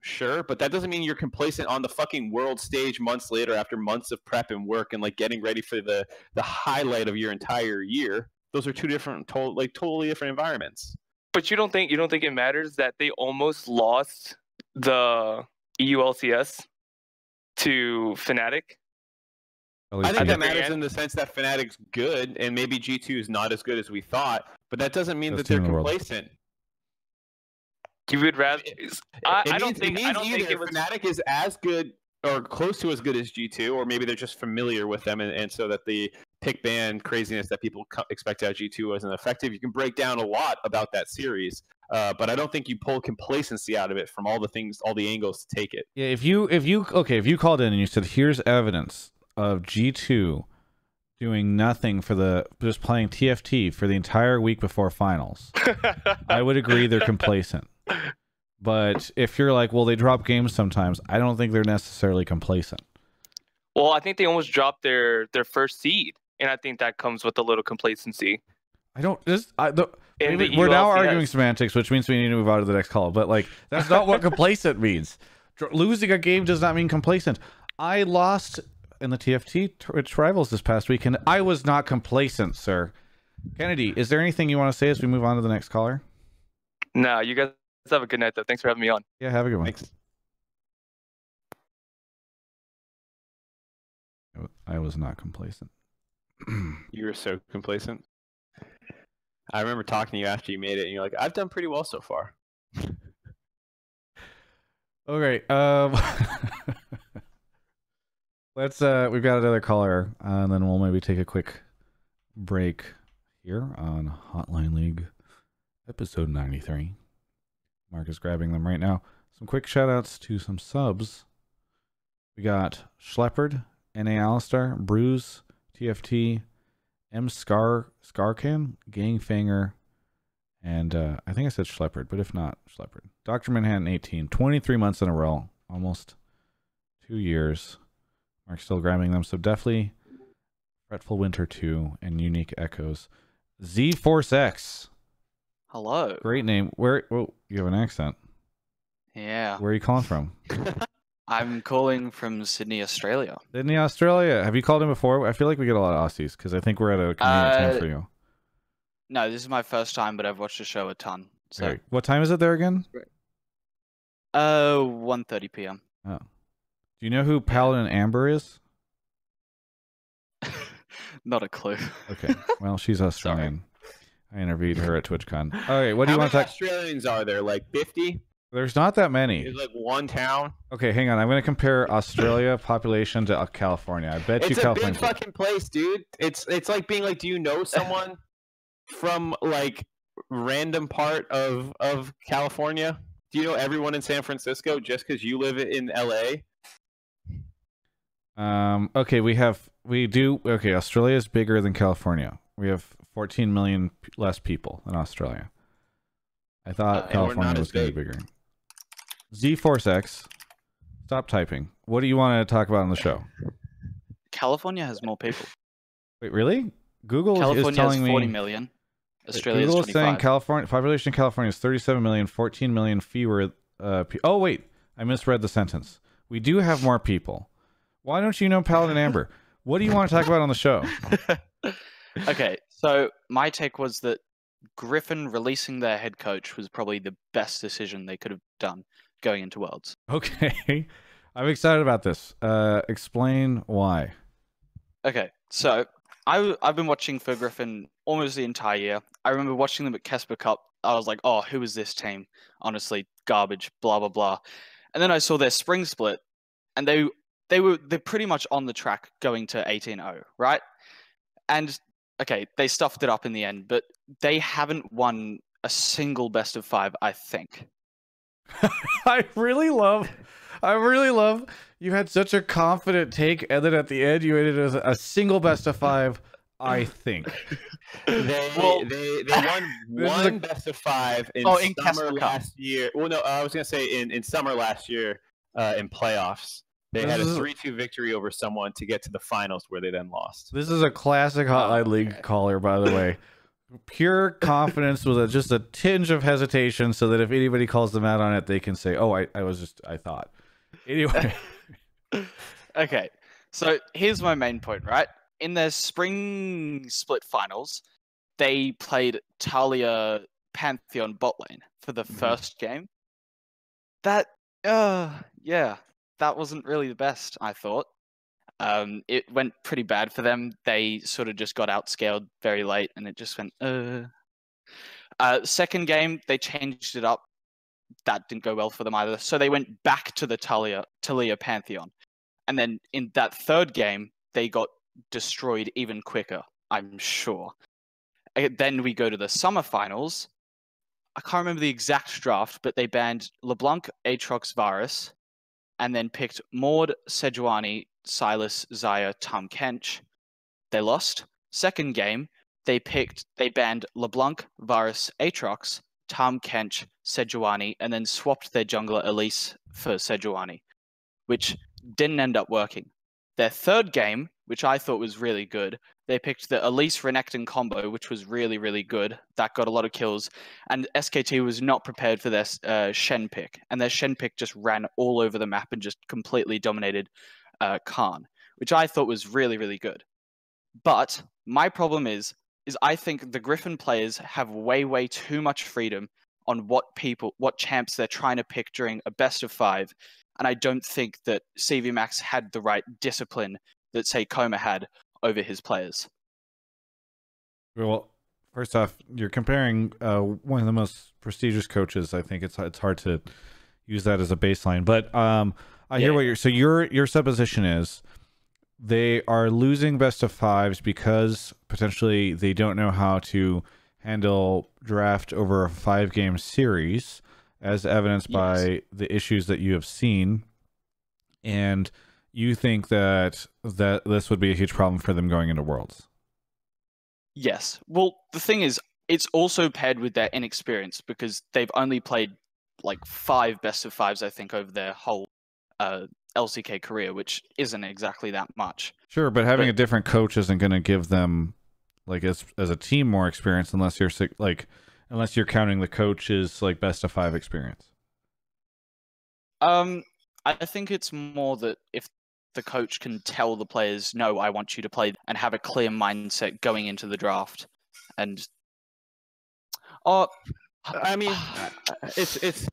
sure, but that doesn't mean you're complacent on the fucking world stage months later after months of prep and work and like getting ready for the the highlight of your entire year. Those are two different to- like totally different environments. But you don't think you don't think it matters that they almost lost the EULCS to Fnatic? At I think that matters end- in the sense that Fnatic's good, and maybe G2 is not as good as we thought, but that doesn't mean Best that they're team the complacent. You would rather. I, It I don't means- think. it I don't think either it was. Fnatic is as good or close to as good as G2, or maybe they're just familiar with them, and, and so that the pick ban craziness that people co- expect out of G2 wasn't effective. You can break down a lot about that series, uh, but I don't think you pull complacency out of it from all the things, all the angles to take it. Yeah, if you if you okay, if you called in and you said, "Here's evidence of G two doing nothing for the just playing TFT for the entire week before finals," I would agree they're complacent. But if you're like, "Well, they drop games sometimes," I don't think they're necessarily complacent. well, I think they almost dropped their their first seed, and I think that comes with a little complacency. I don't. This, I, the, maybe- we're now arguing semantics, which means we need to move on to the next call. But like, that's not what complacent means. Dr- Losing a game does not mean complacent. I lost in the TFT Twitch Rivals this past weekend. I was not complacent, sir. Kennedy, is there anything you want to say as we move on to the next caller? No, you guys have a good night though. Thanks for having me on. Yeah, have a good one. Thanks. I was not complacent. You were so complacent. I remember talking to you after you made it, and you're like, "I've done pretty well so far." Okay. Um, let's. Uh, we've got another caller, uh, and then we'll maybe take a quick break here on Hotline League, episode ninety-three. Mark is grabbing them right now. Some quick shout outs to some subs. We got Schleppard, NA Alistar, Bruise, TFT, M Scar Scarcan, Gangfanger, and uh, I think I said Schleppard, but if not, Schleppard. Dr. Manhattan 18, 23 months in a row, almost two years. Mark's still grabbing them, so definitely Fretful Winter 2 and Unique Echoes. Z Force X, Hello. great name. Where? Oh, you have an accent. Yeah. Where are you calling from? I'm calling from Sydney, Australia. Sydney, Australia. Have you called in before? I feel like we get a lot of Aussies because I think we're at a convenient time Uh, for you. No, this is my first time, but I've watched the show a ton. So, Okay. What time is it there again? uh, 1:30 p.m. Oh. Do you know who Paladin Amber is? Not a clue. Okay. Well, she's Australian. I interviewed her at TwitchCon. Okay, what do How you want to many talk? Australians are there? Like 50? There's not that many. There's like one town. Okay, hang on. I'm going to compare Australia population to uh, California. I bet you It's a big fucking place, dude. It's it's like being like, do you know someone from like random part of of California? Do you know everyone in San Francisco just because you live in LA? Um. Okay, we have we do. Okay, Australia is bigger than California. We have 14 million p- less people than Australia. I thought Uh, California was going to be bigger. Z Force X. Stop typing. What do you want to talk about on the show? California has more people. Wait, really? Google is California has telling 40 me. million. Australia is Google is saying California population in California is 37 million, 14 million fewer. Uh, pe- oh wait, I misread the sentence. We do have more people. Why don't you know Paladin Amber? What do you want to talk about on the show? okay, so my take was that Griffin releasing their head coach was probably the best decision they could have done going into Worlds. Okay, I'm excited about this. Uh, explain why. Okay, so I, I've been watching for Griffin almost the entire year. I remember watching them at KeSPA Cup. I was like, oh, who is this team? Honestly, garbage. Blah blah blah. And then I saw their spring split, and they they were they're pretty much on the track going to 18-0, right? And okay, they stuffed it up in the end, but they haven't won a single best of five. I think. I really love. I really love. You had such a confident take, and then at the end, you ended as a single best of five. I think. They Well- they they won one a- best of five in Oh, in summer KeSPA Cup. last year. Well, no, I was gonna say in, in summer last year uh, in playoffs. They had a three-two victory over someone to get to the finals, where they then lost. This is a classic Hotline Oh, League okay. caller, by the way. Pure confidence with a, just a tinge of hesitation, so that if anybody calls them out on it, they can say, "Oh, I, I was just, I thought." Anyway, Okay, so here's my main point, right? In their spring split finals, they played Taliyah Pantheon bot lane for the Mhm. first game. That, uh, yeah, that wasn't really the best, I thought. Um, it went pretty bad for them. They sort of just got outscaled very late, and it just went, uh. Uh, second game, they changed it up. that didn't go well for them either. So they went back to the Taliyah Taliyah Pantheon, and then in that third game they got destroyed even quicker. I'm sure. Uh, Then we go to the summer finals. I can't remember the exact draft, but they banned LeBlanc, Aatrox, Varus, and then picked Maud, Sejuani, Sylas, Xayah, Tahm Kench. They lost. Second game, they picked they banned LeBlanc, Varus, Aatrox, Tahm Kench, Sejuani, and then swapped their jungler Elise for Sejuani, which didn't end up working. Their third game, which I thought was really good, they picked the Elise Renekton combo, which was really, really good. That got a lot of kills. And SKT was not prepared for their uh, Shen pick. And their Shen pick just ran all over the map and just completely dominated uh, Khan, which I thought was really, really good. But my problem is, is I think the Griffin players have way, way too much freedom on what people, what champs they're trying to pick during a best of five. And I don't think that cvMax had the right discipline that, say, kkOma had over his players. Well, first off, you're comparing uh, one of the most prestigious coaches. I think it's it's hard to use that as a baseline. But um, I hear Yeah. what you're. So your your supposition is they are losing best of fives because potentially they don't know how to handle draft over a five game series, as evidenced Yes. by the issues that you have seen, and you think that that this would be a huge problem for them going into worlds. Yes. Well, the thing is, it's also paired with their inexperience because they've only played like five best of fives, I think, over their whole uh, LCK career, which isn't exactly that much. Sure, but having But- a different coach isn't going to give them like as as a team more experience unless you're like unless you're counting the coach's like best of 5 experience. Um, I think it's more that if the coach can tell the players, "No, I want you to play," and have a clear mindset going into the draft, and uh, oh, I mean, uh, it's it's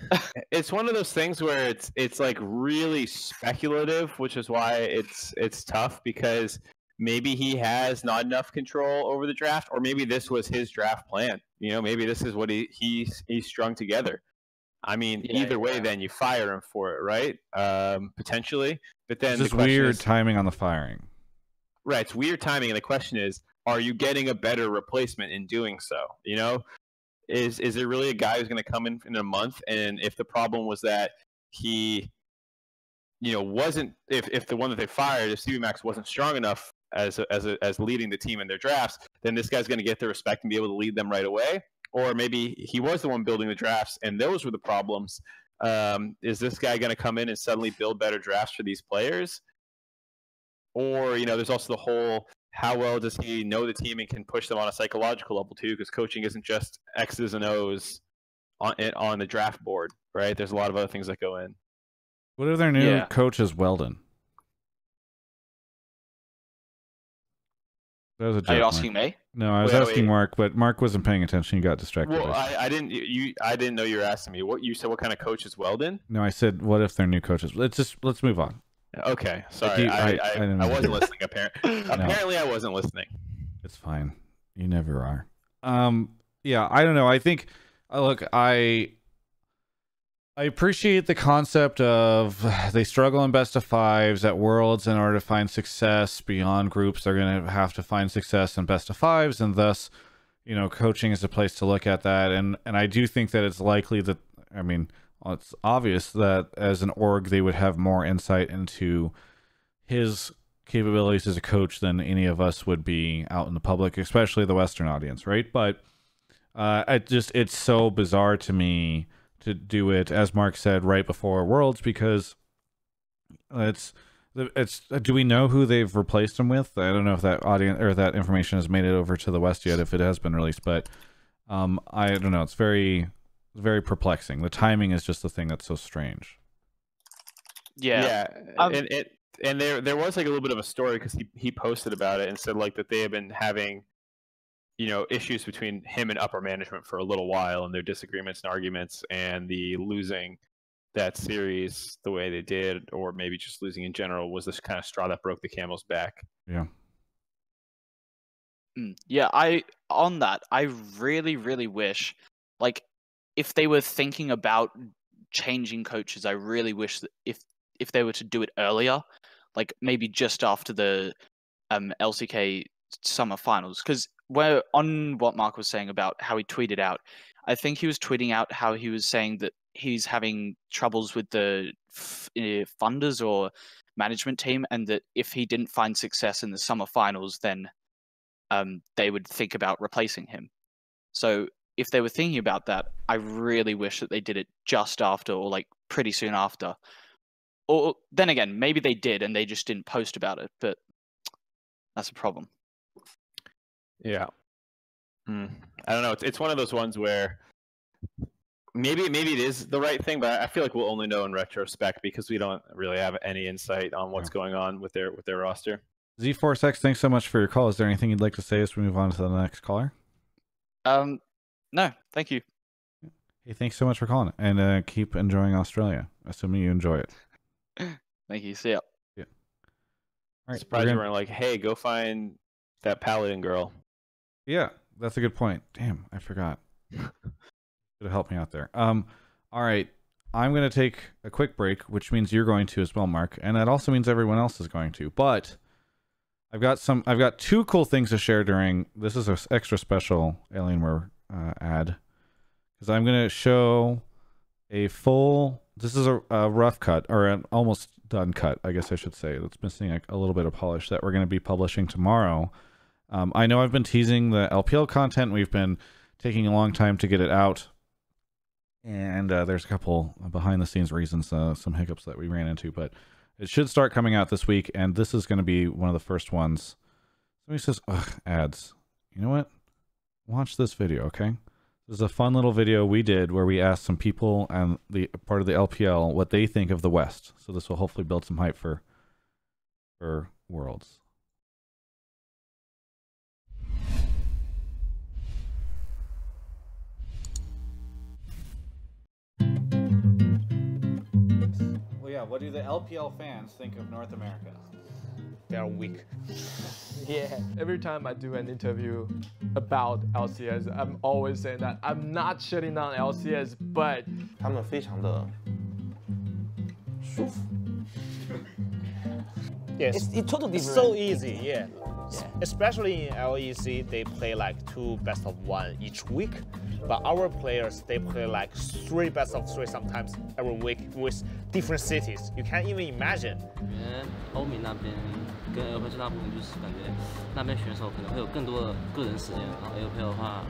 it's one of those things where it's it's like really speculative, which is why it's it's tough because maybe he has not enough control over the draft, or maybe this was his draft plan. You know, maybe this is what he he's he's strung together. I mean, Yeah, either way, yeah. then you fire him for it, right? Um, potentially, but then It's the weird is- timing on the firing. Right, it's weird timing, and the question is, are you getting a better replacement in doing so? You know, is is there really a guy who's going to come in in a month? And if the problem was that he, you know, wasn't if if the one that they fired, if cvMax wasn't strong enough as a, as a, as leading the team in their drafts, then this guy's going to get the respect and be able to lead them right away. Or maybe he was the one building the drafts, and those were the problems. Um, is this guy going to come in and suddenly build better drafts for these players? Or you know, there's also the whole how well does he know the team and can push them on a psychological level too? Because coaching isn't just X's and O's on it on the draft board, right? There's a lot of other things that go in. What if their new Yeah. coach is Weldon? That was a joke. are you Mark. asking me? No, I was Wait, asking wait. Mark, but Mark wasn't paying attention. He got distracted. Well, I, I didn't you I didn't know you were asking me. What you said? What kind of coach is Weldon? no, I said, what if they're new coaches? Let's just let's move on. Okay, sorry, you- I, I- I, I I, didn't know. wasn't listening. Apparently, apparently I wasn't listening. It's fine. You never are. Um yeah, I don't know. I think uh, look, I I appreciate the concept of they struggle in best of fives at worlds in order to find success beyond groups. They're going to have to find success in best of fives, and thus, you know, coaching is a place to look at that. And and I do think that it's likely that I mean, it's obvious that as an org they would have more insight into his capabilities as a coach than any of us would be out in the public, especially the Western audience, right? But uh, it just it's so bizarre to me to do it, as Mark said, right before Worlds because it's it's. Do we know who they've replaced him with? I don't know if that audience or that information has made it over to the West yet, if it has been released, but um, I don't know. It's very very perplexing. The timing is just the thing that's so strange. Yeah. Um, and it and there there was like a little bit of a story because he he posted about it and said like that they have been having you know issues between him and upper management for a little while and their disagreements and arguments and the losing that series the way they did or maybe just losing in general was this kind of straw that broke the camel's back. Mm, Yeah, I on that, I really, really wish, like, if they were thinking about changing coaches, I really wish that if if they were to do it earlier, like maybe just after the um, LCK summer finals, because we're on what Mark was saying about how he tweeted out. I think he was tweeting out how he was saying that he's having troubles with the f- uh, funders or management team, and that if he didn't find success in the summer finals, then um, they would think about replacing him. So if they were thinking about that, I really wish that they did it just after or like pretty soon after. Or then again, maybe they did and they just didn't post about it, but that's a problem. Yeah. Hmm. I don't know. It's, it's one of those ones where maybe maybe it is the right thing, but I feel like we'll only know in retrospect because we don't really have any insight on what's going on with their with their roster. Z4X, thanks so much for your call. Is there anything you'd like to say as we move on to the next caller? Um, no, thank you. Hey, thanks so much for calling, and uh, keep enjoying Australia, assuming you enjoy it. Thank you. See ya. All right, Surprised we're gonna- weren't like, hey, go find that paladin girl. Yeah, that's a good point. Damn, I forgot. Should have helped me out there. Um, all right, I'm gonna take a quick break, which means you're going to as well, Mark, and that also means everyone else is going to. But I've got some. I've got two cool things to share during. This is an extra special Alienware uh, ad because I'm gonna show a full. This is a, a rough cut or an almost done cut, I guess I should say. That's missing a, a little bit of polish that we're going to be publishing tomorrow. Um, I know I've been teasing the LPL content. We've been taking a long time to get it out, and uh, there's a couple behind the scenes reasons, uh, some hiccups that we ran into, but it should start coming out this week, and this is going to be one of the first ones. Somebody says, "Ugh, ads." You know what? Watch this video, okay? This is a fun little video we did where we asked some people and the part of the LPL what they think of the West. So this will hopefully build some hype for for Worlds. Well, yeah. What do the LPL fans think of North America? They are weak. Yeah, every time I do an interview about LCS, I'm always saying that I'm not shutting down LCS, but 他们非常的舒服。Yes. It's, it's totally It's different. so easy, yeah. S- Especially in LEC, they play like two best of one each week. But our players, they play like three best of three sometimes every week with different cities. You can't even imagine. 因为欧米那边跟 L P 最大不同就是感觉那边选手可能会有更多的个人时间，然后 L P 的话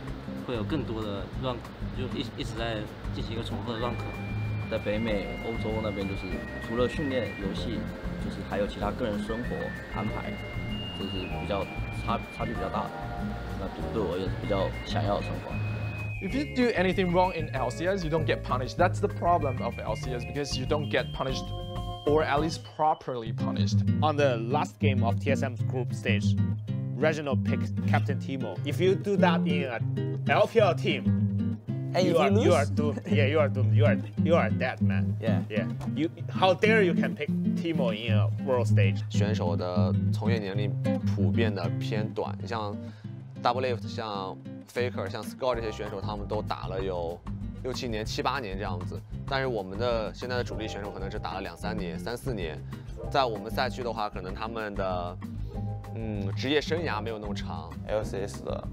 会有更多的乱，就一一直在进行一个重复的乱可。在北美、欧洲那边，就是除了训练、游戏，就是还有其他个人生活安排，就是比较差差距比较大的。那对我也是比较想要的生活。If you do anything wrong in LCS, you don't get punished. That's the problem of LCS because you don't get punished or at least properly punished. On the last game of TSM's group stage, Reginald picked Captain Teemo. If you do that in an LPL team, and you, are, you are doomed. Yeah, you are doomed. You are you are dead, man. Yeah. Yeah. You how dare you can pick Teemo in a world stage? 选手的从业年龄普遍的偏短，像 Doublelift，像 Faker、像 Score 这些选手，他们都打了有六七年、七八年这样子。但是我们的现在的主力选手可能只打了两三年、三四年，在我们赛区的话，可能他们的嗯职业生涯没有那么长。LCS 的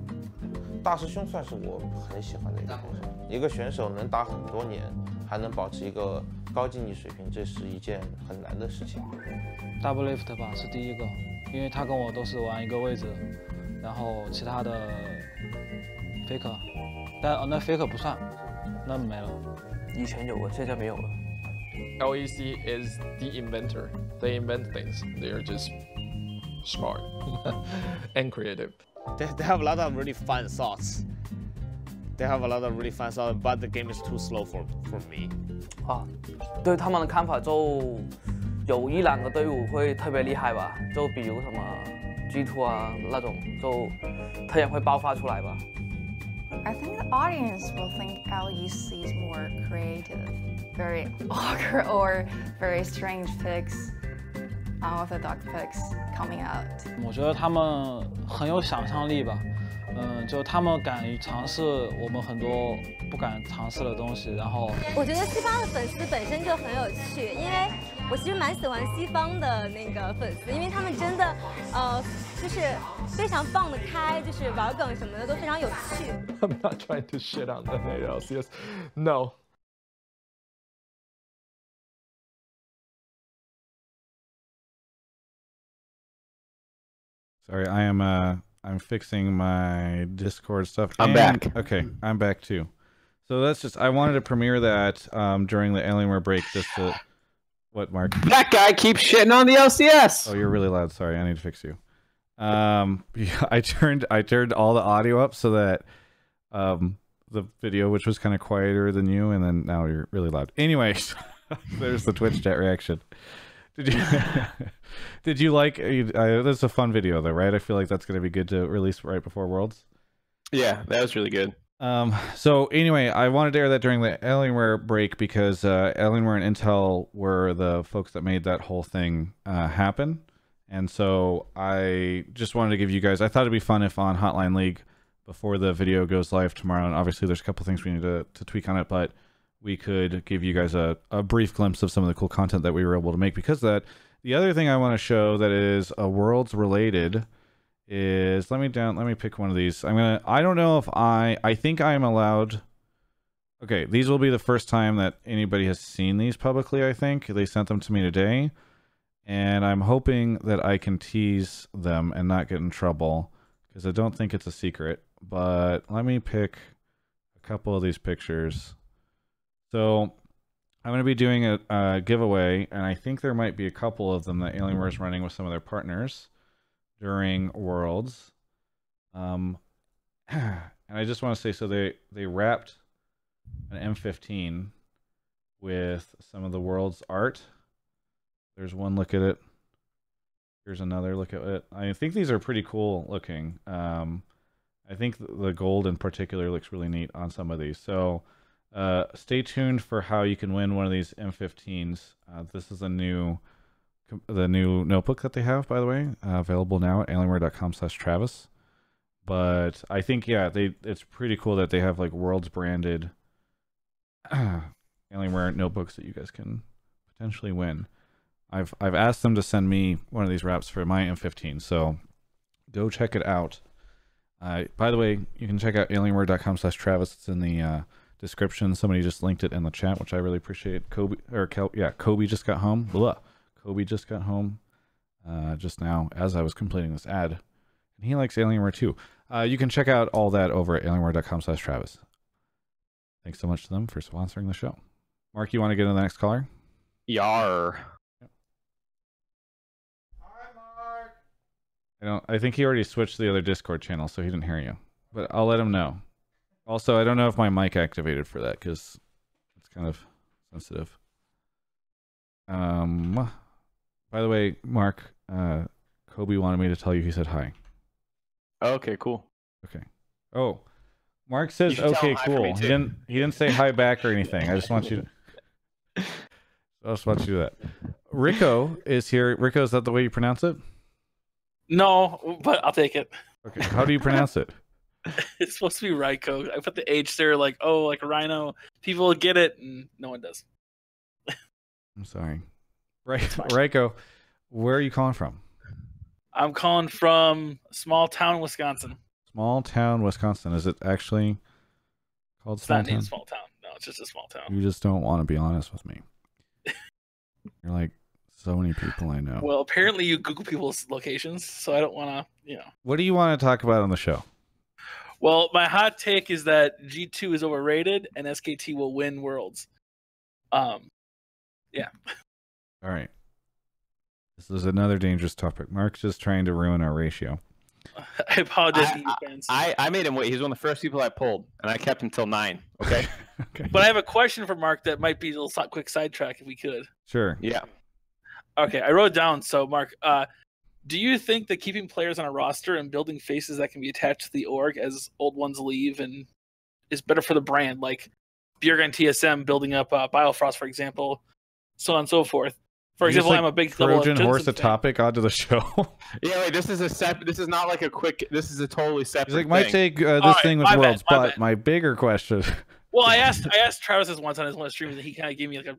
大师兄算是我很喜欢的一个选手。一个选手能打很多年，还能保持一个高竞技水平，这是一件很难的事情。Double Lift 吧是第一个，因为他跟我都是玩一个位置，然后其他的 Faker，但哦那 Faker 不算，那没了。以前有过，现在没有了。LEC is the inventor. They invent things. They are just smart and creative. They, they have a lot of really fun thoughts. They have a lot of really fun thoughts, but the game is too slow for for me. 啊，对他们的看法就有一两个队伍会特别厉害吧，就比如什么 G2 啊那种，就突然会爆发出来吧。I think the audience will think LEC is more creative, very awkward or very strange picks, unorthodox picks coming out. 我觉得他们很有想象力吧， 嗯，就他们敢于尝试我们很多不敢尝试的东西，然后我觉得西方的粉丝本身就很有趣，因为 我其实蛮喜欢西方的那个粉丝，因为他们真的，呃，就是非常放得开，就是玩梗什么的都非常有趣。 I'm not trying to shit on the LCS. No. Sorry, I am uh I'm fixing my Discord stuff. I'm and- back. Okay, I'm back too. So that's just I wanted to premiere that um during the Alienware break just to what Mark? That guy keeps shitting on the LCS. Oh, you're really loud. Sorry, I need to fix you. Um, yeah, I turned I turned all the audio up so that um the video, which was kind of quieter than you, and then now you're really loud. Anyways, there's the Twitch chat reaction. Did you did you like? Uh, that's a fun video though, right? I feel like that's gonna be good to release right before Worlds. Yeah, that was really good. Um, so anyway, I wanted to air that during the Alienware break because uh, Alienware and Intel were the folks that made that whole thing uh, happen, and so I just wanted to give you guys. I thought it'd be fun if on Hotline League before the video goes live tomorrow, and obviously there's a couple things we need to, to tweak on it, but we could give you guys a, a brief glimpse of some of the cool content that we were able to make because of that. The other thing I want to show that is a worlds related is let me down let me pick one of these. I'm gonna I don't know if I I think I am allowed Okay, these will be the first time that anybody has seen these publicly, I think. They sent them to me today. And I'm hoping that I can tease them and not get in trouble because I don't think it's a secret. But let me pick a couple of these pictures. So I'm going to be doing a, a giveaway, and I think there might be a couple of them that Alienware is running with some of their partners during Worlds. Um, and I just want to say, so they they wrapped an M15 with some of the world's art. There's one look at it. Here's another look at it. I think these are pretty cool looking. Um, I think the gold in particular looks really neat on some of these. So uh, stay tuned for how you can win one of these M15s. Uh, this is a new, the new notebook that they have, by the way, uh, available now at alienware.com slash Travis. But I think yeah, they it's pretty cool that they have like worlds branded Alienware notebooks that you guys can potentially win. I've I've asked them to send me one of these wraps for my M15, so go check it out. Uh, by the way, you can check out alienware.com/travis. It's in the uh, description. Somebody just linked it in the chat, which I really appreciate. Kobe or Kel, yeah, Kobe just got home. Blah. Kobe just got home uh, just now as I was completing this ad, and he likes Alienware too. Uh, you can check out all that over at alienware.com/travis. Thanks so much to them for sponsoring the show. Mark, you want to get to the next caller? Yar. Hi Mark. I don't. I think he already switched to the other Discord channel, so he didn't hear you. But I'll let him know. Also, I don't know if my mic activated for that because it's kind of sensitive. Um. By the way, Mark, uh, Kobe wanted me to tell you he said hi. Okay, cool. Okay. Oh, Mark says okay, him hi for cool. He didn't. He didn't say hi back or anything. I just want you to. I just want you to do that. Rico is here. Rico, is that the way you pronounce it? No, but I'll take it. Okay. How do you pronounce it? It's supposed to be Ryko. I put the H there, like oh, like Rhino. People get it, and no one does. I'm sorry. Right, Rico, where are you calling from? I'm calling from small town, Wisconsin. Small town, Wisconsin. Is it actually called It's small not named town? small town. No, it's just a small town. You just don't want to be honest with me. You're like so many people I know. Well, apparently you Google people's locations, so I don't want to, you know. What do you want to talk about on the show? Well, my hot take is that G2 is overrated and SKT will win Worlds. Um, yeah. All right. This is another dangerous topic. Mark's just trying to ruin our ratio. I apologize to you fans. I, I made him wait. He's one of the first people I pulled, and I kept him till nine. Okay. But I have a question for Mark that might be a little quick sidetrack if we could. Sure. Yeah. Okay, I wrote it down. So, Mark, uh, do you think that keeping players on a roster and building faces that can be attached to the org as old ones leave and is better for the brand? Like Bjerg and TSM building up uh, Biofrost, for example, so on and so forth. For You just, like, I'm a big Trojan horse a Jensen fan. topic onto the show. Yeah, wait. This is a sep- This is not like a quick. This is a totally separate. He's like, might thing. take uh, this Alright, thing with my bad, worlds, my but bad. my bigger question. Well, I asked I asked Travis this once on his one stream, the and he kind of gave me like a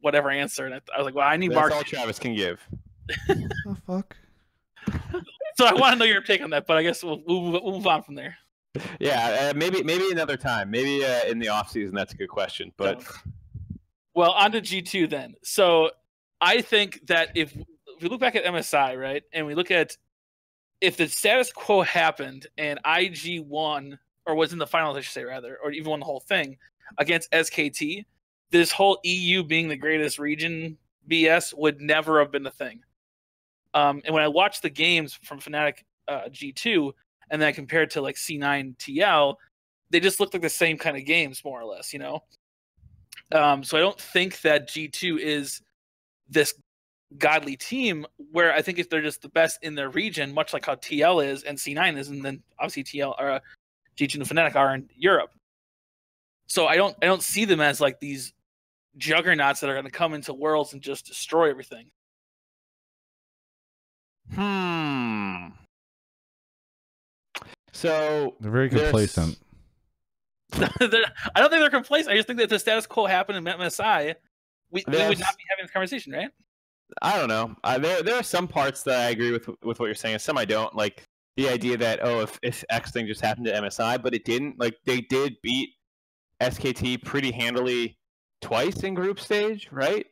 whatever answer, and I, I was like, well, I need That's Mark. all Travis can give. the fuck? So I want to know your take on that, but I guess we'll, we'll, move- we'll move on from there. Yeah, uh, maybe maybe another time. Maybe uh, in the off season. That's a good question. But Well, on to G2 then. So I think that if, if we look back at MSI, right, and we look at if the status quo happened and IG won, or was in the finals, I should say, rather, or even won the whole thing against SKT, this whole EU being the greatest region BS would never have been a thing. Um, and when I watched the games from Fnatic uh, G2 and then compared to like C9 TL, they just looked like the same kind of games, more or less, you know? Um, so I don't think that G2 is this godly team where I think if they're just the best in their region, much like how TL is and C9 is, and then obviously TL or uh, G2 and Fnatic are in Europe. So I don't I don't see them as like these juggernauts that are going to come into worlds and just destroy everything. hmm. So They're very complacent. I don't think they're complacent. I just think that the status quo happened in MSI, we, we would not be having this conversation, right? I don't know. Uh, there there are some parts that I agree with with what you're saying, and some I don't. Like the idea that oh, if if X thing just happened to MSI, but it didn't. Like they did beat SKT pretty handily twice in group stage, right?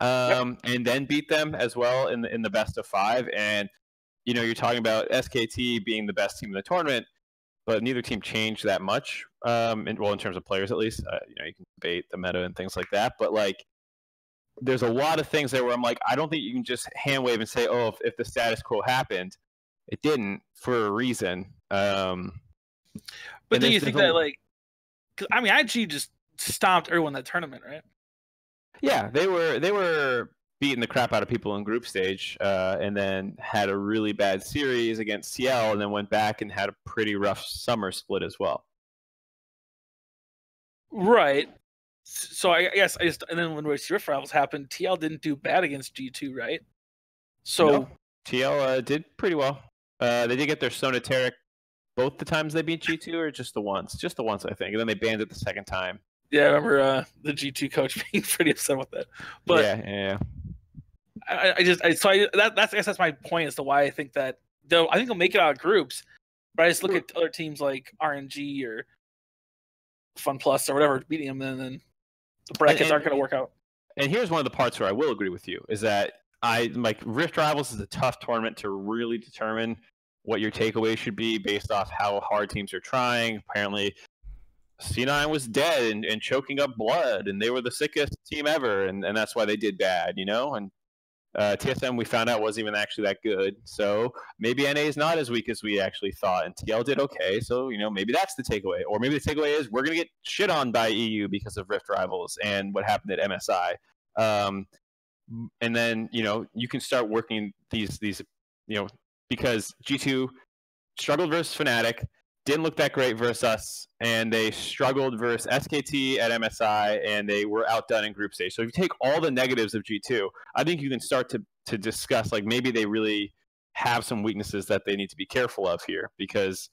Um, and then beat them as well in the in the best of five. And you know, you're talking about SKT being the best team in the tournament, but neither team changed that much. Um, in, well, in terms of players at least, uh, you know, you can debate the meta and things like that, but like there's a lot of things there where I'm like, I don't think you can just hand wave and say, oh, if, if the status quo happened, it didn't for a reason. Um, But do you think that like, 'cause, I mean, IG just stomped everyone in that tournament, right? Yeah, they were they were beating the crap out of people in group stage, uh, and then had a really bad series against TL, and then went back and had a pretty rough summer split as well. Right. So I guess I just and then when Race Rift Rivals happened, TL didn't do bad against G2, right? So No, TL uh, did pretty well. Uh, they did get their Sona Taric both the times they beat G2, or just the once? Just the once, I think, and then they banned it the second time. yeah, I remember uh, the G2 coach being pretty upset with that. But yeah, yeah, yeah. I, I just I so I that that's I guess that's my point as to why I think that they'll I think they'll make it out of groups, but I just look at other teams like RNG or Fun Plus or whatever beating them, and then the brackets and- aren't going to work out. And here's one of the parts where I will agree with you is that I like Rift Rivals is a tough tournament to really determine what your takeaway should be based off how hard teams are trying. Apparently, C9 was dead and, and choking up blood, and they were the sickest team ever, and, and that's why they did bad, you know. And uh, TSM we found out wasn't even actually that good, so maybe NA is not as weak as we actually thought, and TL did okay. So you know maybe that's the takeaway, or maybe the takeaway is we're gonna get shit on by EU because of Rift Rivals and what happened at MSI. Um, and then you know you can start working these these you know because G2 struggled versus Fnatic, didn't look that great versus us, and they struggled versus SKT at MSI, and they were outdone in group stage. So if you take all the negatives of G2, I think you can start to to discuss like maybe they really have some weaknesses that they need to be careful of here because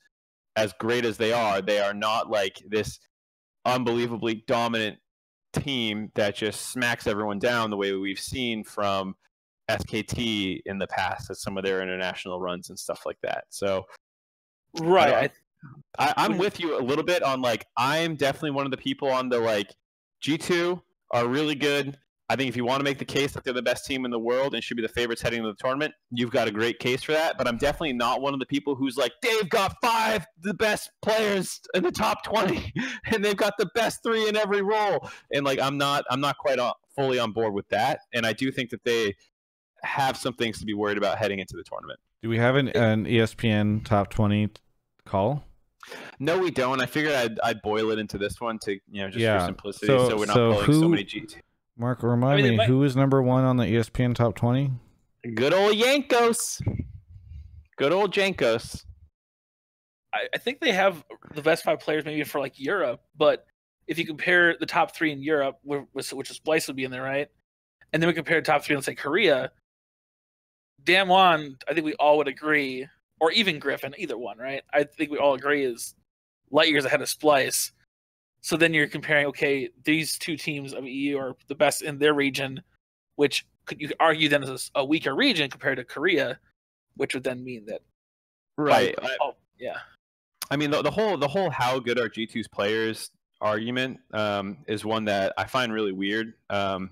as great as they are, they are not like this unbelievably dominant team that just smacks everyone down the way we've seen from SKT in the past at some of their international runs and stuff like that. So, Right. I, I'm with you a little bit on like I'm definitely one of the people on the like G2 are really good. I think if you want to make the case that they're the best team in the world and should be the favorites heading into the tournament, you've got a great case for that. But I'm definitely not one of the people who's like, they've got five the best players in the top 20, and they've got the best three in every role. And like, I'm not, I'm not quite on, fully on board with that. And I do think that they have some things to be worried about heading into the tournament. Do we have an, an ESPN top 20 call? No, we don't. I figured I'd, I'd boil it into this one to, you know, just Yeah. for simplicity, so, we're not so pulling so who- many G2. Mark, remind I mean, me, might- who is number one on the ESPN top 20? Good old Jankos. Good old Jankos. I, I think they have the best five players maybe for like Europe, but if you compare the top three in Europe, which which is Splyce would be in there, right? and then we compare the top three, let's say Korea. Damwon, I think we all would agree, or even Griffin, either one, right? I think we all agree is light years ahead of Splyce. So then you're comparing, okay, these two teams of EU are the best in their region, which could you could argue then is a weaker region compared to Korea, which would then mean that Right. oh, yeah. I mean, the, the whole the whole how good are G2's players argument um, is one that I find really weird, um,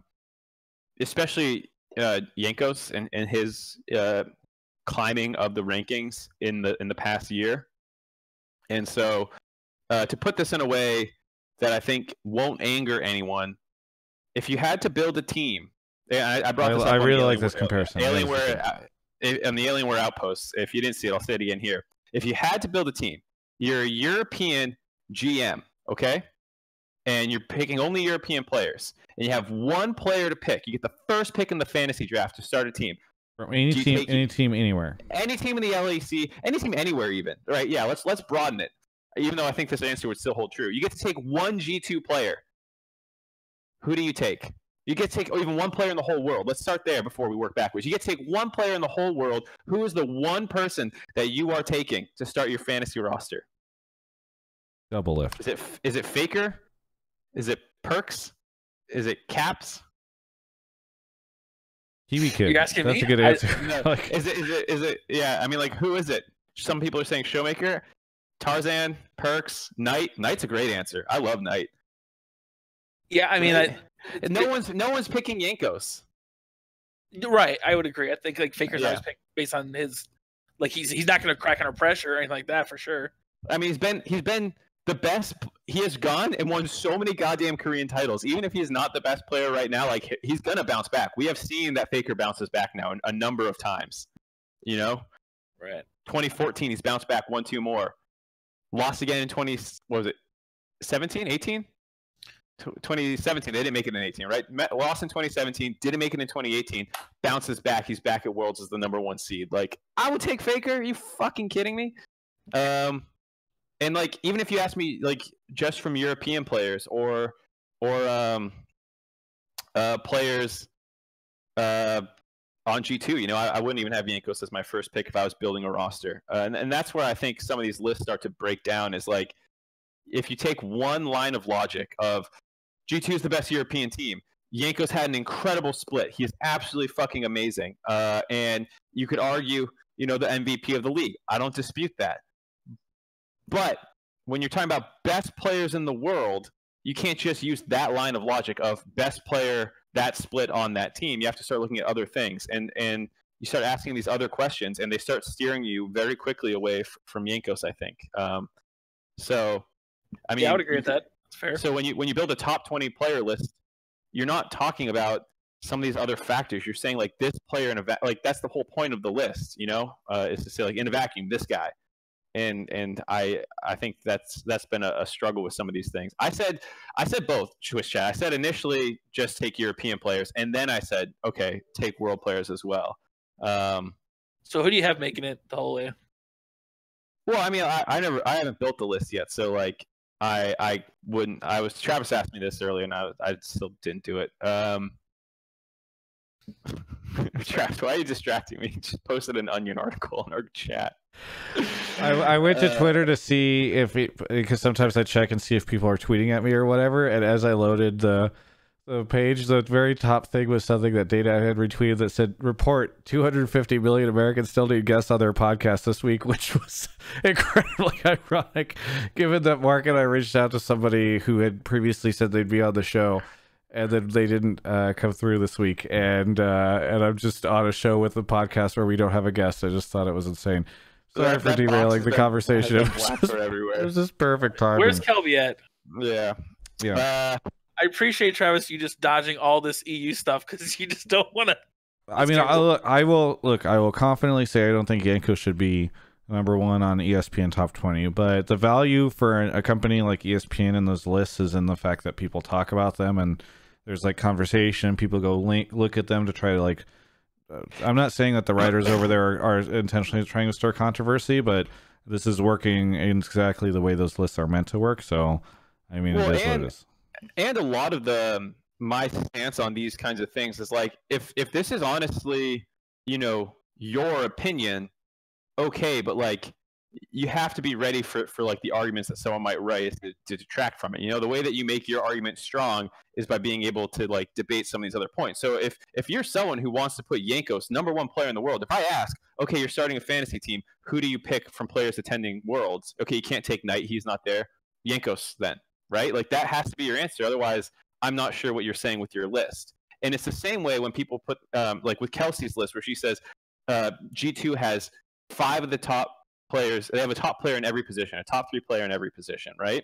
especially uh, Jankos and, and his uh, climbing of the rankings in the in the past year. And so, uh, to put this in a way that I think won't anger anyone, if you had to build a team, I, I brought I- this up I really like Alienware- this comparison. Alienware, uh, on the Alienware Outposts. If you didn't see it, I'll say it again here. If you had to build a team, you're a European GM, okay? And you're picking only European players, and you have one player to pick. You get the first pick in the fantasy draft to start a team. From any team, any team, anywhere. Any team in the LEC, any team anywhere, even right? Yeah, let's let's broaden it. Even though I think this answer would still hold true, you get to take one G2 player. Who do you take? You get to take even one player in the whole world. Let's start there before we work backwards. You get to take one player in the whole world. Who is the one person that you are taking to start your fantasy roster? Doublelift. Is it is it Faker? Is it Perkz? Is it Caps? Kiwi kid. You asking That's me? a good I- answer. no, Like- is it is it is it yeah, I mean like who is it? Some people are saying Showmaker, Tarzan, Perkz, Knight. Knight's a great answer. I love Knight. Yeah, I mean, I, no one's no one's picking Jankos. right. I would agree. I think like Faker's Yeah. always picked based on his, like he's he's not going to crack under pressure or anything like that for sure. I mean, he's been he's been the best. He has gone and won so many goddamn Korean titles. Even if he's not the best player right now, like he's gonna bounce back. We have seen that Faker bounces back now a number of times. You know, Right. 2014, he's bounced back one, two more. Lost again in 20. What was it? 17, 18. 2017, They didn't make it in 18, right? Lost in 2017. Didn't make it in 2018. Bounces back. He's back at Worlds as the number one seed. Like I would take Faker. Are you fucking kidding me? Um, and like even if you ask me, like just from European players or or um, uh, players uh, on G2. You know, I, I wouldn't even have Jankos as my first pick if I was building a roster. Uh, and, and that's where I think some of these lists start to break down is like, if you take one line of logic of G2 is the best European team, Jankos had an incredible split. He is absolutely fucking amazing. Uh, and you could argue, you know, the MVP of the league. I don't dispute that. But when you're talking about best players in the world, you can't just use that line of logic of best player that split on that team. You have to start looking at other things, and and you start asking these other questions, and they start steering you very quickly away f- from Jankos. I think. Um, so, I mean, yeah, I would agree with that. It's fair. So when you when you build a top twenty player list, you're not talking about some of these other factors. You're saying like this player in a va- like that's the whole point of the list. You know, uh, is to say like in a vacuum this guy and and I I think that's that's been a, a struggle with some of these things. I said I said both Swiss chat. I said initially just take European players, and then I said okay, take world players as well. Um, So who do you have making it the whole way? well, I mean, I, I never I haven't built the list yet, so like I I wouldn't. I was Travis asked me this earlier, and I I still didn't do it. Um, Travis, why are you distracting me? Just posted an Onion article in our chat. I, I went to Uh, Twitter to see if it because sometimes I check and see if people are tweeting at me or whatever. And as I loaded the the page, the very top thing was something that Data had retweeted that said, "Report: 250 million Americans still need guests on their podcast this week," which was incredibly ironic, given that Mark and I reached out to somebody who had previously said they'd be on the show. And then they didn't uh, come through this week, and uh, and I'm just on a show with a podcast where we don't have a guest. I just thought it was insane. Sorry That- for that derailing the been- conversation. It was, black just, everywhere. it was just perfect timing. Where's Kelby at? Yeah. Yeah. Uh, I appreciate Travis you just dodging all this EU stuff because you just don't want to. I mean, I, look, I will look. I will confidently say I don't think Janko should be number one on ESPN top twenty. But the value for a company like ESPN in those lists is in the fact that people talk about them and there's like conversation. People go link, look at them to try to like. Uh, I'm not saying that the writers over there are, are intentionally trying to stir controversy, but this is working in exactly the way those lists are meant to work. So, I mean, Well, it is and- what it is. and a lot of the my stance on these kinds of things is like if if this is honestly, you know, your opinion, okay, but like you have to be ready for, for like the arguments that someone might raise to, to detract from it. You know, the way that you make your argument strong is by being able to like debate some of these other points. So if if you're someone who wants to put Jankos number one player in the world, if I ask, okay, you're starting a fantasy team, who do you pick from players attending Worlds? Okay, you can't take Knight, he's not there. Jankos then, right? Like that has to be your answer. Otherwise, I'm not sure what you're saying with your list. And it's the same way when people put um, like with Kelsey's list where she says uh, G2 has five of the top players. They have a top player in every position, a top three player in every position, right?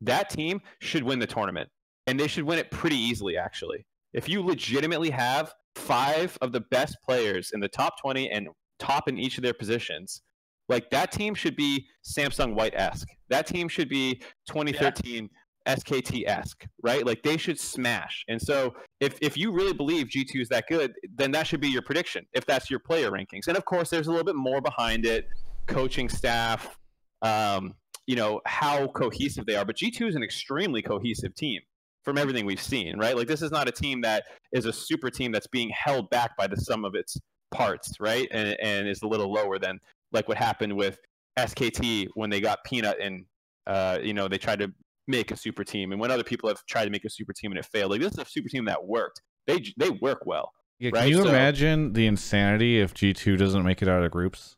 That team should win the tournament, and they should win it pretty easily, actually. If you legitimately have five of the best players in the top 20 and top in each of their positions, like that team should be Samsung White esque. That team should be 2013 SKT esque, right? Like they should smash. And so if if you really believe G2 is that good, then that should be your prediction if that's your player rankings. And of course, there's a little bit more behind it, coaching staff, um, you know, how cohesive they are. But G2 is an extremely cohesive team from everything we've seen, right? Like this is not a team that is a super team that's being held back by the sum of its parts, right? And and is a little lower than like what happened with SKT when they got Peanut and uh, you know, they tried to make a super team and when other people have tried to make a super team and it failed. Like this is a super team that worked. They they work well. Yeah, right? can you So- imagine the insanity if G2 doesn't make it out of groups?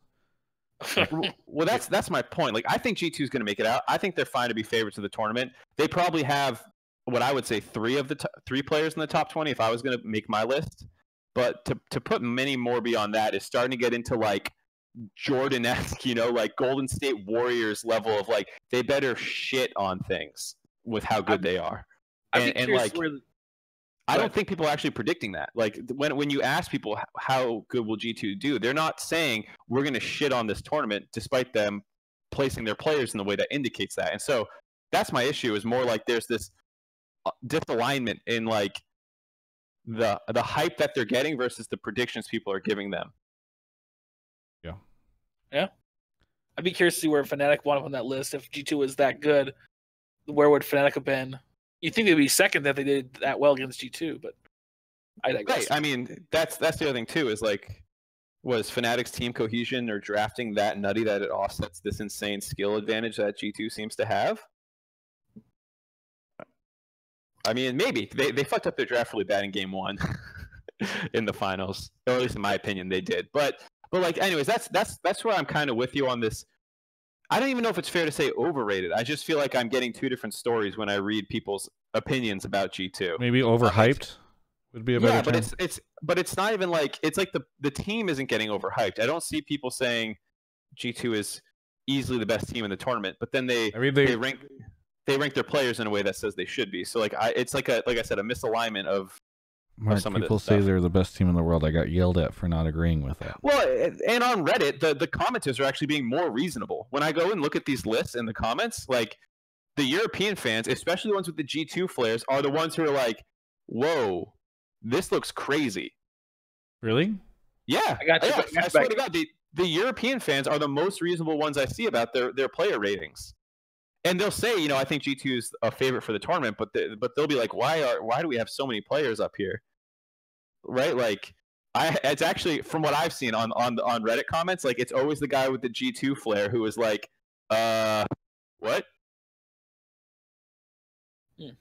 well, that's that's my point. Like, I think G two is going to make it out. I think they're fine to be favorites of the tournament. They probably have what I would say three of the t- three players in the top twenty if I was going to make my list. But to to put many more beyond that is starting to get into like Jordan esque, you know, like Golden State Warriors level of like they better shit on things with how good they are. Be And, and like where. I don't think people are actually predicting that. Like when when you ask people how good will G2 do, they're not saying we're going to shit on this tournament despite them placing their players in the way that indicates that. And so that's my issue is more like there's this uh, disalignment in like the the hype that they're getting versus the predictions people are giving them. Yeah. Yeah. I'd be curious to see where Fnatic wound up on that list. If G2 was that good, where would Fnatic have been? You'd think they'd be second that they did that well against G2, but I digress. Right. I mean, that's that's the other thing too. Is like, was Fnatic's team cohesion or drafting that nutty that it offsets this insane skill advantage that G two seems to have? I mean, maybe they they fucked up their draft really bad in game one, in the finals, or at least in my opinion, they did. But but like, anyways, that's that's that's where I'm kind of with you on this. I don't even know if it's fair to say overrated. I just feel like I'm getting two different stories when I read people's opinions about G two. Maybe uh, overhyped would be a better Yeah, but term. it's it's but it's not even like it's like the the team isn't getting overhyped. I don't see people saying G two is easily the best team in the tournament, but then they I mean, they- rank they rank their players in a way that says they should be. So like I it's like a like I said a misalignment of Mark, some people this say stuff. they're the best team in the world. I got yelled at for not agreeing with that. Well, and on Reddit, the, the commenters are actually being more reasonable. When I go and look at these lists in the comments, like the European fans, especially the ones with the G2 flares, are the ones who are like, whoa, this looks crazy. Really? Yeah, I got you, yeah, I swear to God, the, the European fans are the most reasonable ones I see about their, their player ratings. And they'll say, you know, I think G2 is a favorite for the tournament, but they, but they'll be like, why are why do we have so many players up here? Right? Like I it's actually from what I've seen on on on Reddit comments, like it's always the guy with the G2 flare who is like, uh what? Yeah.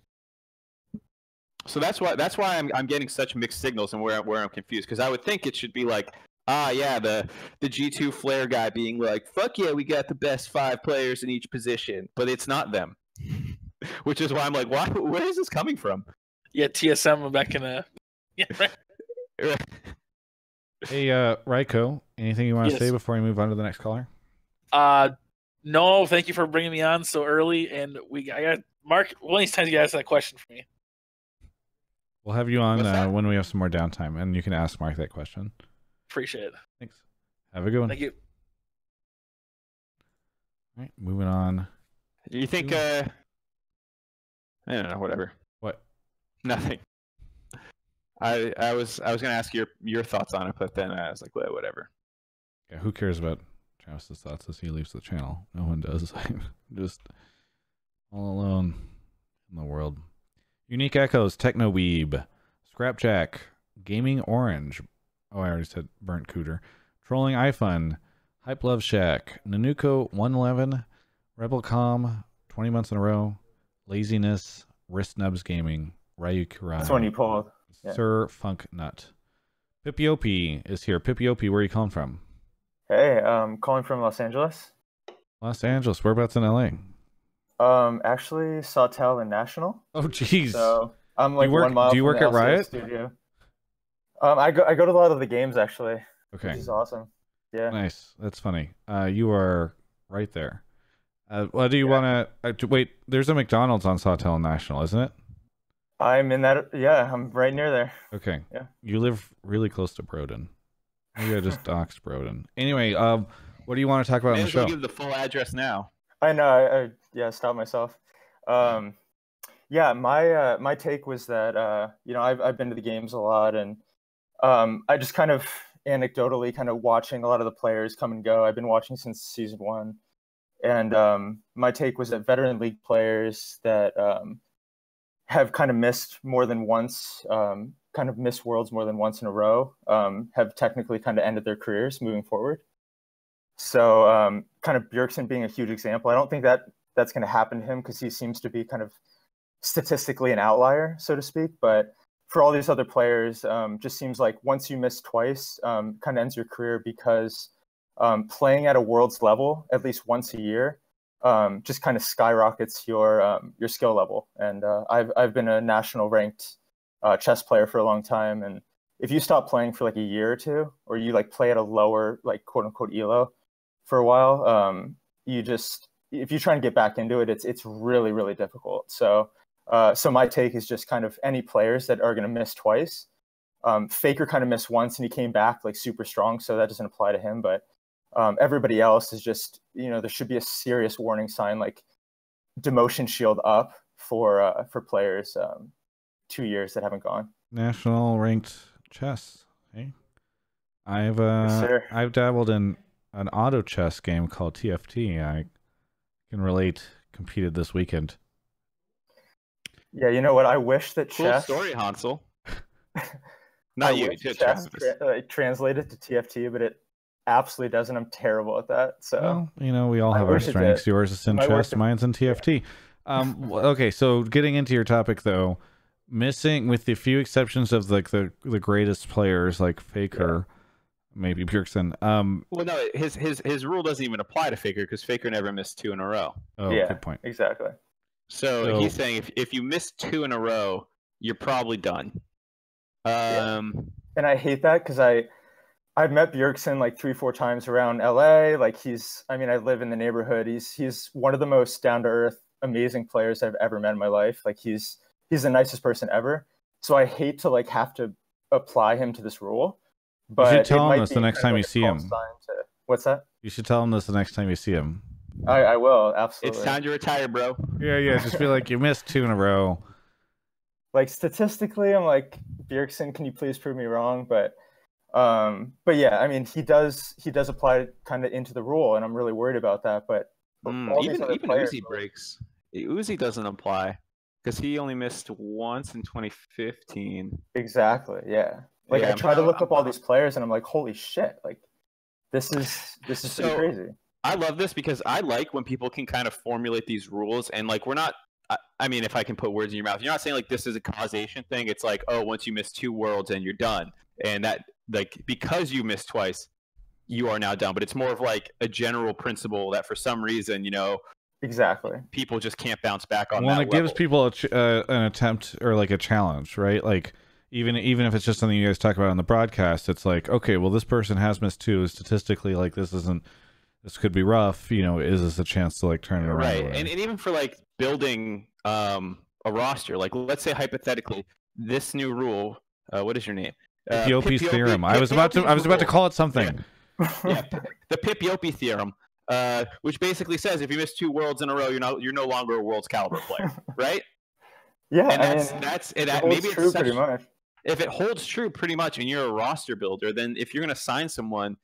So that's why that's why I'm I'm getting such mixed signals and where where I'm confused because I would think it should be like ah yeah the the G2 flare guy being like fuck yeah we got the best five players in each position but it's not them, which is why I'm like why where is this coming from? Yeah, TSM back in a. Yeah, right. Hey, uh, Raiko, anything you want to Yes. say before we move on to the next caller? Uh, no, thank you for bringing me on so early. And we, I got Mark. One of these times you gotta ask that question for me. We'll have you on uh, when we have some more downtime, and you can ask Mark that question. Appreciate it. Thanks. Have a good one. Thank you. All right, moving on. You think uh I don't know whatever What? nothing. I I was I was gonna ask your your thoughts on it but then I was like well, whatever. Yeah, who cares about Travis's thoughts as he leaves the channel? No one does. I'm just all alone in the world. Unique Echoes, Techno Weeb, Scrapjack, Gaming Orange. Oh, I already said Burnt Cooter. Trolling iFun, Hype Love Shack, Nanuko 111, Rebelcom, 20 months in a row, Laziness, Wrist Nubs Gaming, Ryu Kurai. That's one you pulled. Yeah. Sir Funk Nut. Pipiopi is here. Pipiopi, where are you calling from? Hey, um, calling from Los Angeles. Los Angeles. Whereabouts in LA? Um, actually, Sawtelle and National. Oh, jeez. So I'm Do you like work- one mile. do you from work at Riot? Studio. Um, I go I go to a lot of the games actually. Okay. Which is awesome. Yeah. Nice. That's funny. Uh, you are right there. Uh, well, do you want to uh, wait? There's a McDonald's on Sawtelle National, isn't it? I'm in that. Yeah, I'm right near there. Okay. Yeah. You live really close to Broden. Maybe I just doxed Broden. Anyway, um, what do you want to talk about on the as well show? give the full address now. I know. I, I yeah, stop myself. Um, yeah, my uh, my take was that uh, you know I've I've been to the games a lot, and um, I just kind of anecdotally kind of watching a lot of the players come and go. I've been watching since season one, and um, my take was that veteran league players that um, have kind of missed more than once, um, kind of missed worlds more than once in a row, um, have technically kind of ended their careers moving forward. So um, kind of Bjergsen being a huge example. I don't think that that's going to happen to him because he seems to be kind of statistically an outlier, so to speak. But for all these other players, um, just seems like once you miss twice, um, kind of ends your career because um, playing at a world's level at least once a year um, just kind of skyrockets your um, your skill level. And uh, I've I've been a national ranked uh, chess player for a long time, and if you stop playing for like a year or two, or you like play at a lower like quote unquote elo for a while, um, you just if you try and get back into it, it's it's really really difficult. So uh, so my take is just kind of any players that are going to miss twice. Um, Faker kind of missed once and he came back like super strong, so that doesn't apply to him. But um, everybody else is just you know there should be a serious warning sign like demotion shield up for uh, for players um, two years that haven't gone. National ranked chess. Hey, I've uh, sir. I've dabbled in an auto chess game called TFT. I can relate. Competed this weekend. Yeah, you know what? I wish that Cool chess. story, Hansel. I Not you, wish just chess Travis. tra- translated to TFT, but it absolutely doesn't. I'm terrible at that. So Well, you know, we all I have our strengths. Yours is in I chess, it- mine's in TFT. Um, okay, so getting into your topic though, missing with the few exceptions of like the the greatest players like Faker, maybe Bjergsen. Um, Well, no, his his his rule doesn't even apply to Faker because Faker never missed two in a row. oh, yeah, good point. exactly. So, So- he's saying if if you miss two in a row, you're probably done. Um, and I hate that because I I've met Bjergsen like three four times around LA. Like he's I mean I live in the neighborhood. He's he's one of the most down to earth, amazing players I've ever met in my life. Like he's he's the nicest person ever. So I hate to like have to apply him to this rule. But you should tell him this the next time like you see him. to- what's that? You should tell him this the next time you see him. I, I will absolutely. it's time to retire, bro. Yeah, yeah. Just be like, you missed two in a row. like statistically i'm like bjergsen can you please prove me wrong but um but yeah i mean he does he does apply kind of into the rule and i'm really worried about that but Mm, even even players Uzi breaks. Uzi doesn't apply because he only missed once in 2015. exactly yeah like Yeah, i I'm- try to look up all these players and i'm like holy shit like this is this is pretty So- crazy I love this because I like when people can kind of formulate these rules and like we're not. I, I mean, if I can put words in your mouth, you're not saying like this is a causation thing. It's like oh, once you miss two worlds and you're done, and that like because you missed twice, you are now done. But it's more of like a general principle that for some reason, you know, exactly people just can't bounce back on well, that and it gives people a ch- uh, an attempt or like a challenge, right? Like even even if it's just something you guys talk about on the broadcast, it's like okay, well, this person has missed two. Statistically, like this isn't this could be rough. You know, is this a chance to like turn it around? right and, and even for like building um a roster like let's say hypothetically this new rule uh, what is your name uh, Pipiopi's Pipiopi- theorem. I was about to I was about to call it something. yeah, the Pipiopi theorem, uh, which basically says if you miss two worlds in a row, you're not you're no longer a world's caliber player, right? yeah and I that's mean, that's it, it maybe it's true such- pretty much if it holds true pretty much, and you're a roster builder, then if you're going to sign someone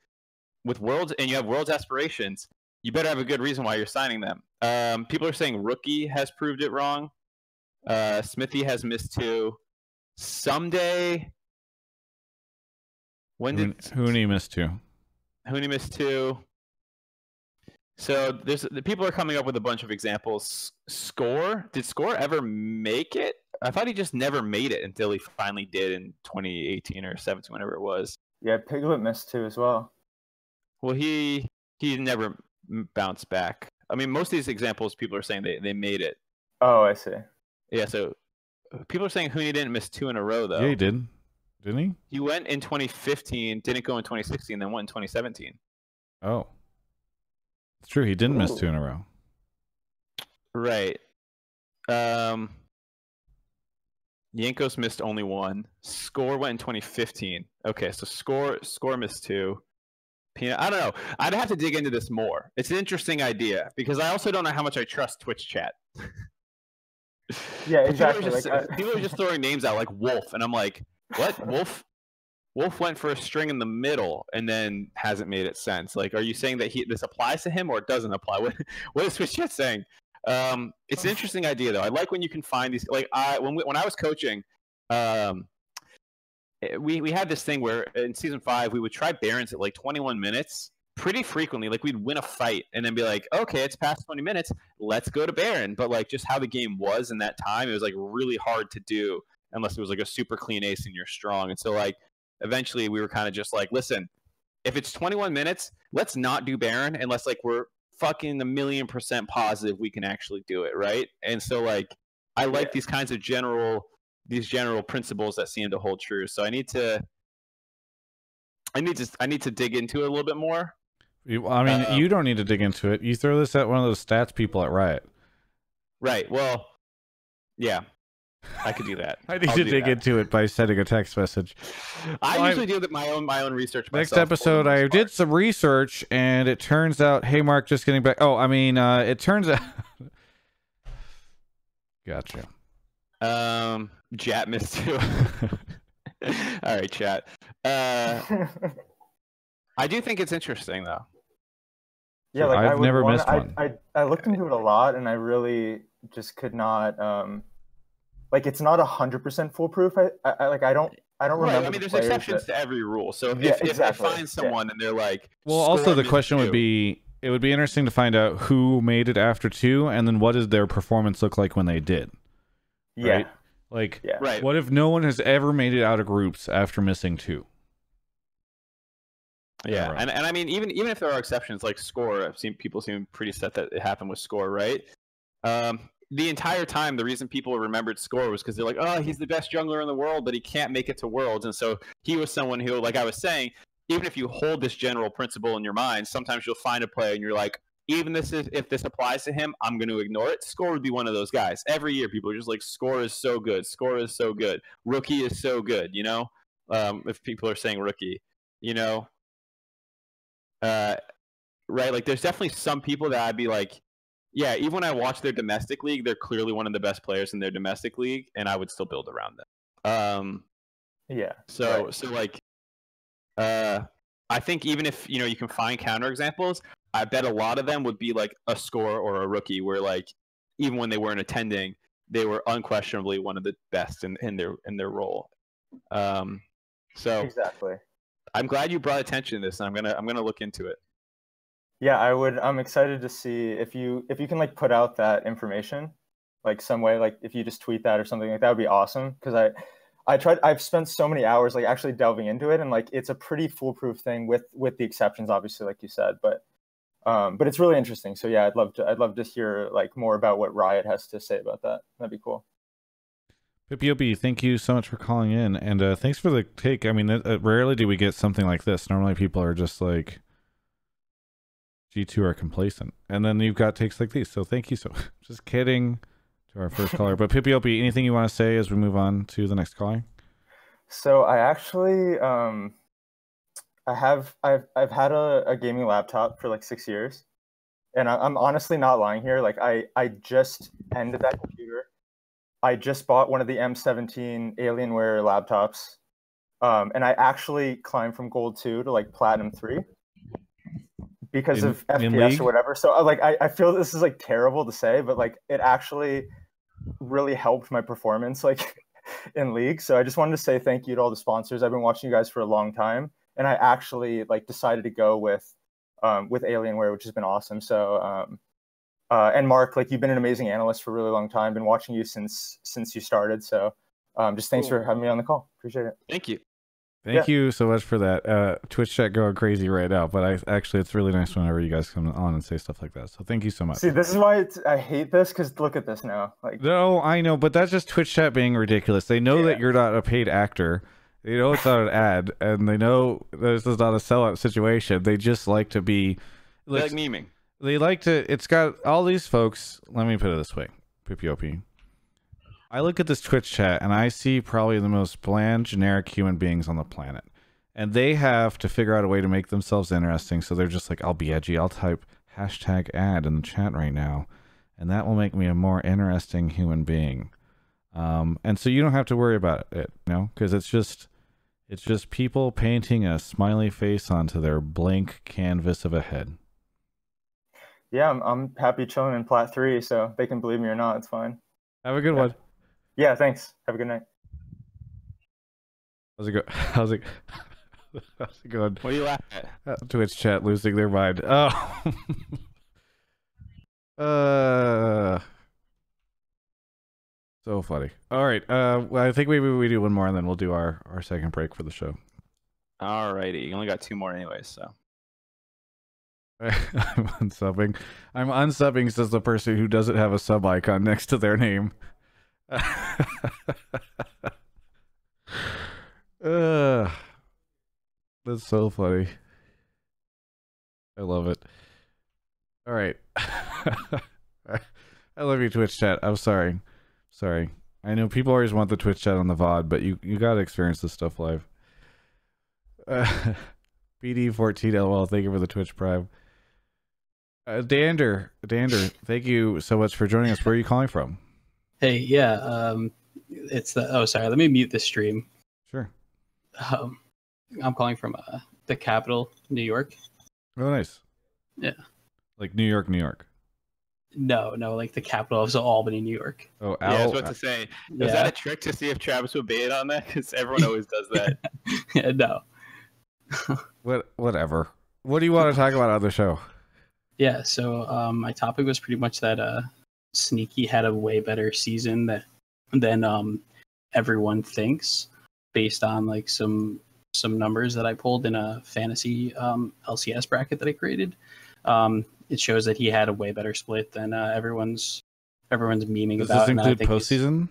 with worlds and you have worlds aspirations, you better have a good reason why you're signing them. Um, people are saying rookie has proved it wrong. Uh, Smithy has missed two. Someday. When did Huni missed two? Huni missed two? So there's the people are coming up with a bunch of examples. Score did Score ever make it? I thought he just never made it until he finally did in 2018 or 17, whenever it was. Yeah, Piglet missed two as well. Well, he he never bounced back. I mean, most of these examples, people are saying they, they made it. Oh, I see. Yeah, so people are saying Huni didn't miss two in a row though. Yeah, he did. Didn't he? He went in 2015, didn't go in 2016, then went in 2017. Oh, it's true. He didn't miss two in a row. Right. Um, Jankos missed only one. Score went in 2015. Okay, so score score missed two. Peanut, I don't know. I'd have to dig into this more. It's an interesting idea because I also don't know how much I trust Twitch chat. Yeah, People are exactly. just- Like, I- people are just throwing names out like Wolf, and I'm like, what? Wolf? Wolf went for a string in the middle and then hasn't made it sense. Like, are you saying that he this applies to him or it doesn't apply? What what is Twitch chat saying? Um, it's an interesting idea though. I like when you can find these. Like, I when we, when I was coaching, um, Eh, we we had this thing where in season five we would try Barons at like 21 minutes pretty frequently. Like we'd win a fight and then be like, okay, it's past 20 minutes, let's go to Baron. But like just how the game was in that time, it was like really hard to do unless it was like a super clean ace and you're strong. And so like eventually we were kind of just like, listen, if it's 21 minutes, let's not do Baron unless like we're fucking a million percent positive we can actually do it, right? And so like I like these kinds of general these general principles that seem to hold true. So I need to I need to I need to dig into it a little bit more. You- I mean, Uh, you don't need to dig into it. You throw this at one of those stats people at Riot. Right. Well, yeah, I could do that. I need I'll to dig that. into it by sending a text message. I Well, usually do that my own my own research. Next episode, I part. did some research, and it turns out, hey, Mark, just getting back. Oh, I mean, uh, it turns out. gotcha. Um, Jat missed too. All right, chat. Uh, I do think it's interesting though. Yeah, like I I've would never wanna- missed I, one. I I looked into it a lot, and I really just could not. Um, like it's not a hundred percent foolproof. I, I I- like I don't I don't Right. I mean, the there's players exceptions that- to every rule. So if, Yeah, if, exactly. if I find Yeah. someone and they're like, Well, also the missed question would be: it would be interesting to find out who made it after two, and then what does their performance look like when they did. Yeah. Right? Like, Yeah. Right. what if no one has ever made it out of groups after missing two? Yeah, Right. and, and I mean, even even if there are exceptions like score, I've seen people seem pretty set that it happened with score, right? Um, the entire time, the reason people remembered score was because they're like, oh, he's the best jungler in the world, but he can't make it to worlds, and so he was someone who, like I was saying, even if you hold this general principle in your mind, sometimes you'll find a play and you're like, even this is if this applies to him, I'm going to ignore it. Score would be one of those guys. Every year, people are just like, score is so good, score is so good, rookie is so good. You know, um, if people are saying rookie, you know, uh, right? Like, there's definitely some people that I'd be like, yeah, even when I watch their domestic league, they're clearly one of the best players in their domestic league, and I would still build around them. Um, Yeah. so, right. so like, uh, I think even if you know you can find counterexamples, I bet a lot of them would be like a score or a rookie, where like even when they weren't attending, they were unquestionably one of the best in, in their in their role. Um, so exactly. I'm glad you brought attention to this, and I'm gonna I'm gonna look into it. Yeah, I would. I'm excited to see if you if you can like put out that information, like some way, like if you just tweet that or something like that would be awesome. Because I, I tried. I've spent so many hours like actually delving into it, and like it's a pretty foolproof thing with with the exceptions, obviously, like you said. But, um, but it's really interesting. So yeah, I'd love to. I'd love to hear like more about what Riot has to say about that. That'd be cool. Pipiopi, thank you so much for calling in, and uh, thanks for the take. I mean, uh, rarely do we get something like this. Normally, people are just like, G2 are complacent, and then you've got takes like these. So thank you so. just kidding to our first caller, but Pipiopi, anything you want to say as we move on to the next caller? So I actually, um, I have I've I've had a, a gaming laptop for like six years, and I, I'm honestly not lying here. Like I I just ended that computer. I just bought one of the M17 Alienware laptops, um, and I actually climbed from gold two to like platinum three because In- of FPS or whatever. So uh, like I, I feel this is like terrible to say, but like it actually really helped my performance like in league. So I just wanted to say thank you to all the sponsors. I've been watching you guys for a long time, and I actually like decided to go with um, with Alienware, which has been awesome. So um, uh, and Mark, like you've been an amazing analyst for a really long time. Been watching you since since you started. So um, just thanks Cool. for having me on the call. Appreciate it. Thank you. Thank you so much for that. Uh, Twitch chat going crazy right now, but I actually it's really nice whenever you guys come on and say stuff like that. So thank you so much. See, this is why it's, I hate this because look at this now. Like No, I know, but that's just Twitch chat being ridiculous. They know that you're not a paid actor. They know it's not an ad, and they know this is not a sellout situation. They just like to be They like memeing. They like to. It's got all these folks. Let me put it this way, Pipiopi. I look at this Twitch chat and I see probably the most bland, generic human beings on the planet, and they have to figure out a way to make themselves interesting. So they're just like, "I'll be edgy. I'll type hashtag ad in the chat right now, and that will make me a more interesting human being." Um, and so you don't have to worry about it, you know, because it's just it's just people painting a smiley face onto their blank canvas of a head. yeah, I'm I'm happy chilling in plat three, so they can believe me or not, it's fine. Have a good one. Yeah, thanks. Have a good night. How's it go? How's it? How's it going? What are you laughing at? Uh, Twitch chat losing their mind. Oh. uh. So funny. All right. Uh, well, I think maybe we do one more and then we'll do our our second break for the show. Alrighty, you only got two more anyways, so. I'm unsubbing. I'm unsubbing says the person who doesn't have a sub icon next to their name. Uh, that's so funny. I love it. All right. I love you, Twitch chat. I'm sorry. Sorry. I know people always want the Twitch chat on the VOD, but you, you got to experience this stuff live. Uh, BD14 LOL, thank you for the Twitch Prime. Uh, Dander, Dander, thank you so much for joining us. Where are you calling from? Hey, yeah, um, it's the. Oh, sorry. Let me mute the stream. Sure. Um, I'm calling from uh, the capital, New York. Oh, nice. Yeah. Like New York, New York. No, no, like the capital of Albany, New York. Oh, Yeah, I was about to say, was Yeah. that a trick to see if Travis would bait on that? Because everyone always does that. yeah, no. what? Whatever. What do you want to talk about on the show? Yeah, so um, my topic was pretty much that uh, Sneaky had a way better season that than um, everyone thinks, based on like some some numbers that I pulled in a fantasy um, LCS bracket that I created. Um, it shows that he had a way better split than uh, everyone's everyone's memeing Does about. this include postseason?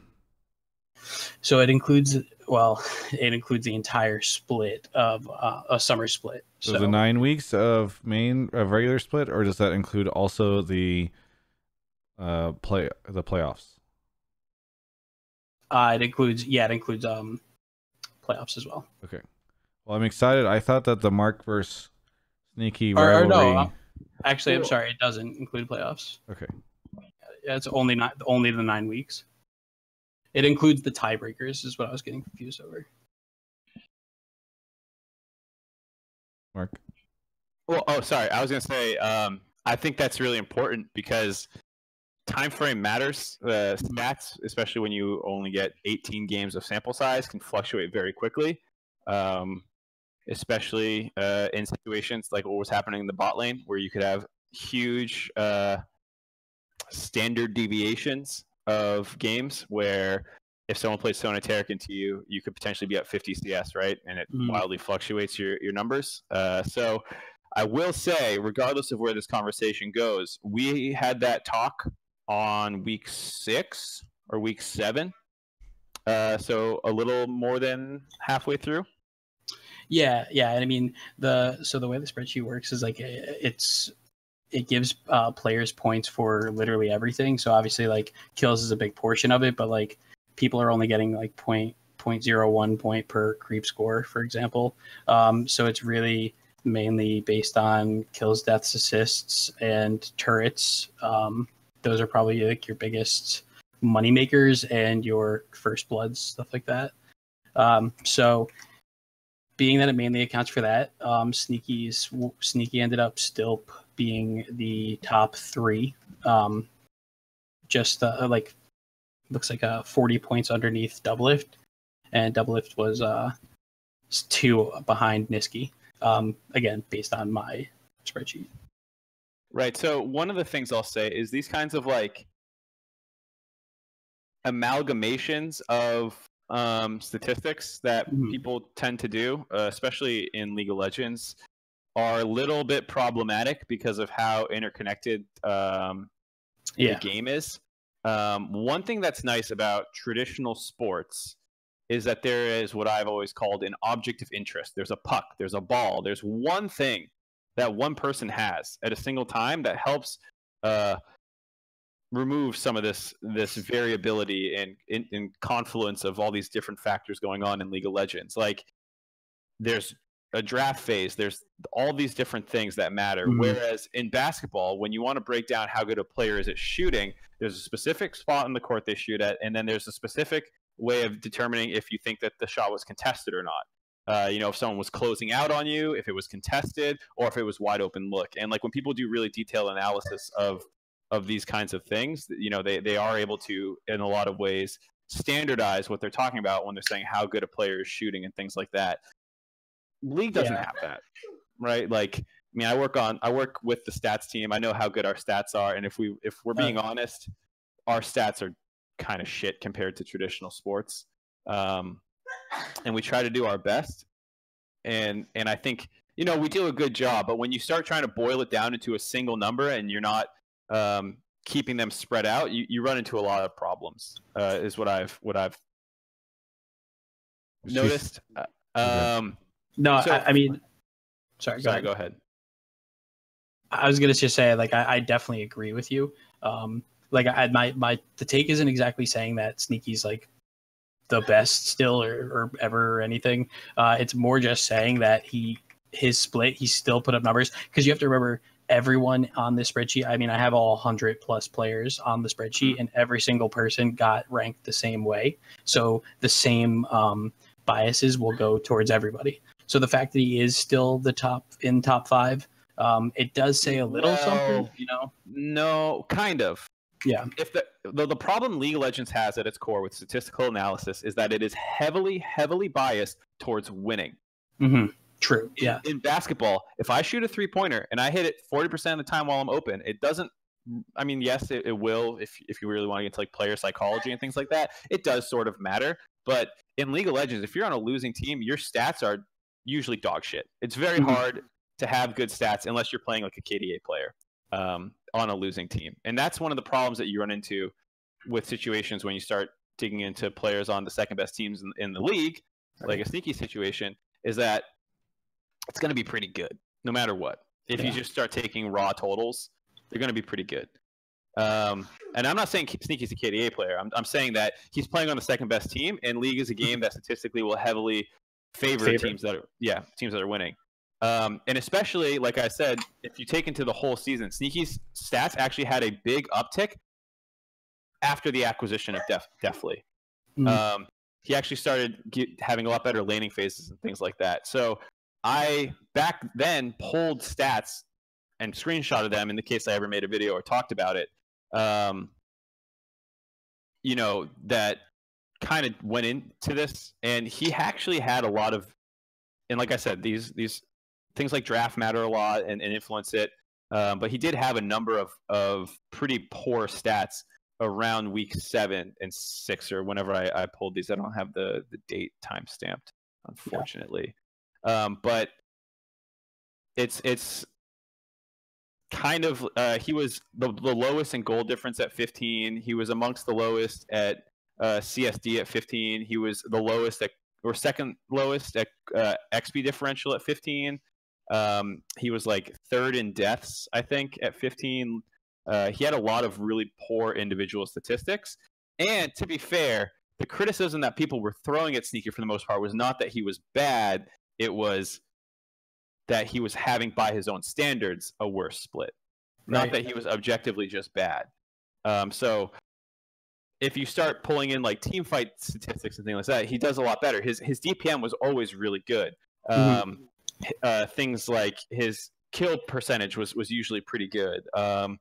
So it includes well, it includes the entire split of uh, a summer split. So, So the nine weeks of main of regular split, or does that include also the uh play the playoffs? uh, it includes yeah, it includes um playoffs as well. Okay. Well, I'm excited. I thought that the Mark versus Sneaky Or, or no, uh, actually, I'm sorry, it doesn't include playoffs. Okay. Yeah, it's only not only the nine weeks. It includes the tiebreakers, is what I was getting confused over. Mark. Well, oh, sorry. I was gonna say, um, I think that's really important because time frame matters. Uh, stats, especially when you only get 18 games of sample size, can fluctuate very quickly. Um, especially uh, in situations like what was happening in the bot lane, where you could have huge uh, standard deviations of games where if someone plays Sona Taric into you, you could potentially be at 50 CS, right? And it Mhm. wildly fluctuates your, your numbers. Uh, so I will say, regardless of where this conversation goes, we had that talk on week six or week seven. Uh, so a little more than halfway through. Yeah, yeah, and I mean the so the way the spreadsheet works is like it's it gives uh, players points for literally everything. So obviously, like kills is a big portion of it, but like people are only getting like point point zero one point per creep score, for example. Um, so it's really mainly based on kills, deaths, assists, and turrets. Um, those are probably like your biggest money makers and your first bloods, stuff like that. Um, so being that it mainly accounts for that, um, Sneaky's Sneaky ended up still being the top three. Um, just uh, like looks like uh 40 points underneath Doublelift, and Doublelift was uh two behind Nisqy. Um, again, based on my spreadsheet. Right. So one of the things I'll say is these kinds of like amalgamations of um, statistics that people tend to do, uh, especially in League of Legends, are a little bit problematic because of how interconnected um, Yeah. the game is. Um, one thing that's nice about traditional sports is that there is what I've always called an object of interest. There's a puck, there's a ball, there's one thing that one person has at a single time that helps uh, remove some of this this variability and in, in confluence of all these different factors going on in League of Legends. Like there's a draft phase, there's all these different things that matter. Mhm. Whereas in basketball, when you want to break down how good a player is at shooting, there's a specific spot in the court they shoot at, and then there's a specific way of determining if you think that the shot was contested or not. Uh, you know, if someone was closing out on you, if it was contested, or if it was wide open look. And like when people do really detailed analysis of of these kinds of things, you know, they they are able to, in a lot of ways, standardize what they're talking about when they're saying how good a player is shooting and things like that. League doesn't Yeah. have that, right? Like, I mean, I work on, I work with the stats team. I know how good our stats are, and if we, if we're being honest, our stats are kind of shit compared to traditional sports. Um, and we try to do our best. And and I think you know we do a good job, but when you start trying to boil it down into a single number and you're not um, keeping them spread out, you, you run into a lot of problems. Uh, is what I've what I've noticed. Uh, Um, No, so- I, I mean, sorry. Go sorry, ahead. go ahead. I was gonna just say, like, I, I definitely agree with you. Um, like, I my my the take isn't exactly saying that Sneaky's like the best still or, or ever or anything. Uh, it's more just saying that he his split he still put up numbers because you have to remember everyone on the spreadsheet. I mean, I have all hundred plus players on the spreadsheet, and every single person got ranked the same way. So the same um, biases will go towards everybody. So the fact that he is still the top in top five, um, it does say a little something, you know. No, kind of. Yeah. If the, the the problem League of Legends has at its core with statistical analysis is that it is heavily heavily biased towards winning. mm-hmm. True. Yeah. In basketball, if I shoot a three pointer and I hit it forty percent of the time while I'm open, it doesn't. I mean, yes, it, it will if if you really want to get to like player psychology and things like that. It does sort of matter, but in League of Legends, if you're on a losing team, your stats are usually dog shit. It's very Mhm. hard to have good stats unless you're playing like a KDA player um, on a losing team, and that's one of the problems that you run into with situations when you start digging into players on the second best teams in, in the league, like a sneaky situation, is that it's going to be pretty good no matter what. If you just start taking raw totals, they're going to be pretty good. Um, and I'm not saying Sneaky's a KDA player. I'm, I'm saying that he's playing on the second best team, and League is a game that statistically will heavily favor Favor. teams that are yeah teams that are winning. Um, and especially like I said, if you take into the whole season, Sneaky's stats actually had a big uptick after the acquisition of Def Deftly. Mhm. Um, he actually started get, having a lot better laning phases and things like that. So I back then pulled stats and screenshotted them in the case I ever made a video or talked about it. Um, you know that kind of went into this, and he actually had a lot of, and like I said, these these things like draft matter a lot and, and influence it. Um, but he did have a number of of pretty poor stats around week seven and six or whenever I, I pulled these. I don't have the the date time stamped, unfortunately. Um, but it's it's kind of uh, he was the, the lowest in goal difference at 15. He was amongst the lowest at uh, CSD at 15. He was the lowest at or second lowest at uh, XP differential at 15. Um, he was like third in deaths, I think, at 15. Uh, he had a lot of really poor individual statistics. And to be fair, the criticism that people were throwing at Sneaky for the most part was not that he was bad, it was that he was having, by his own standards, a worse split. Not that he was objectively just bad. Um, so if you start pulling in like team fight statistics and things like that, he does a lot better. His his DPM was always really good. Mhm. Um, uh, things like his kill percentage was was usually pretty good. Um,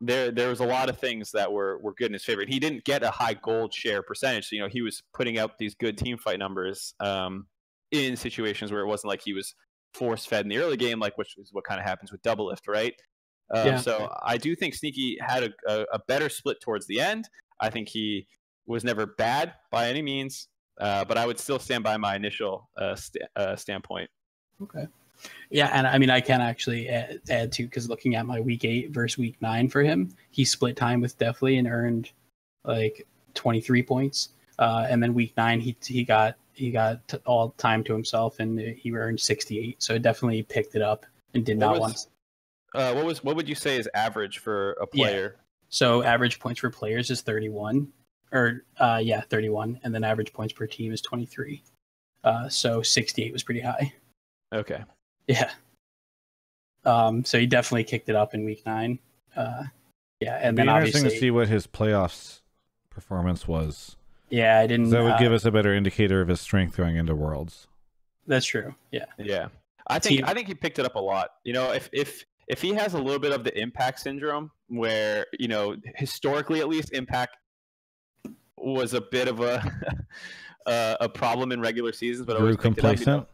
there there was a lot of things that were were good in his favor. He didn't get a high gold share percentage. So, you know, he was putting up these good team fight numbers um, in situations where it wasn't like he was force fed in the early game, like which is what kind of happens with Doublelift, right? Um, Yeah. So I do think Sneaky had a, a, a better split towards the end. I think he was never bad by any means, uh, but I would still stand by my initial uh, st- uh, standpoint. Okay. Yeah, and I mean, I can actually add, add to because looking at my week eight versus week nine for him, he split time with Deftly and earned like 23 points. Uh, and then week nine, he he got he got t- all time to himself and he earned 68. So definitely picked it up and did What not was- want. Uh, what was what would you say is average for a Yeah. player? So average points for players is 31, or uh, yeah, 31, and then average points per team is 23. Uh, so 68 was pretty high. Okay. Yeah. Um, so he definitely kicked it up in week nine. Uh, yeah, and It'd be then interesting to see what his playoffs performance was. yeah, I didn't. That would uh, give us a better indicator of his strength going into Worlds. That's true. Yeah. Yeah. I think Team- I think he picked it up a lot. You know, if if if he has a little bit of the impact syndrome, where you know historically at least impact was a bit of a uh, a problem in regular seasons, but Grew always picked it up, you know?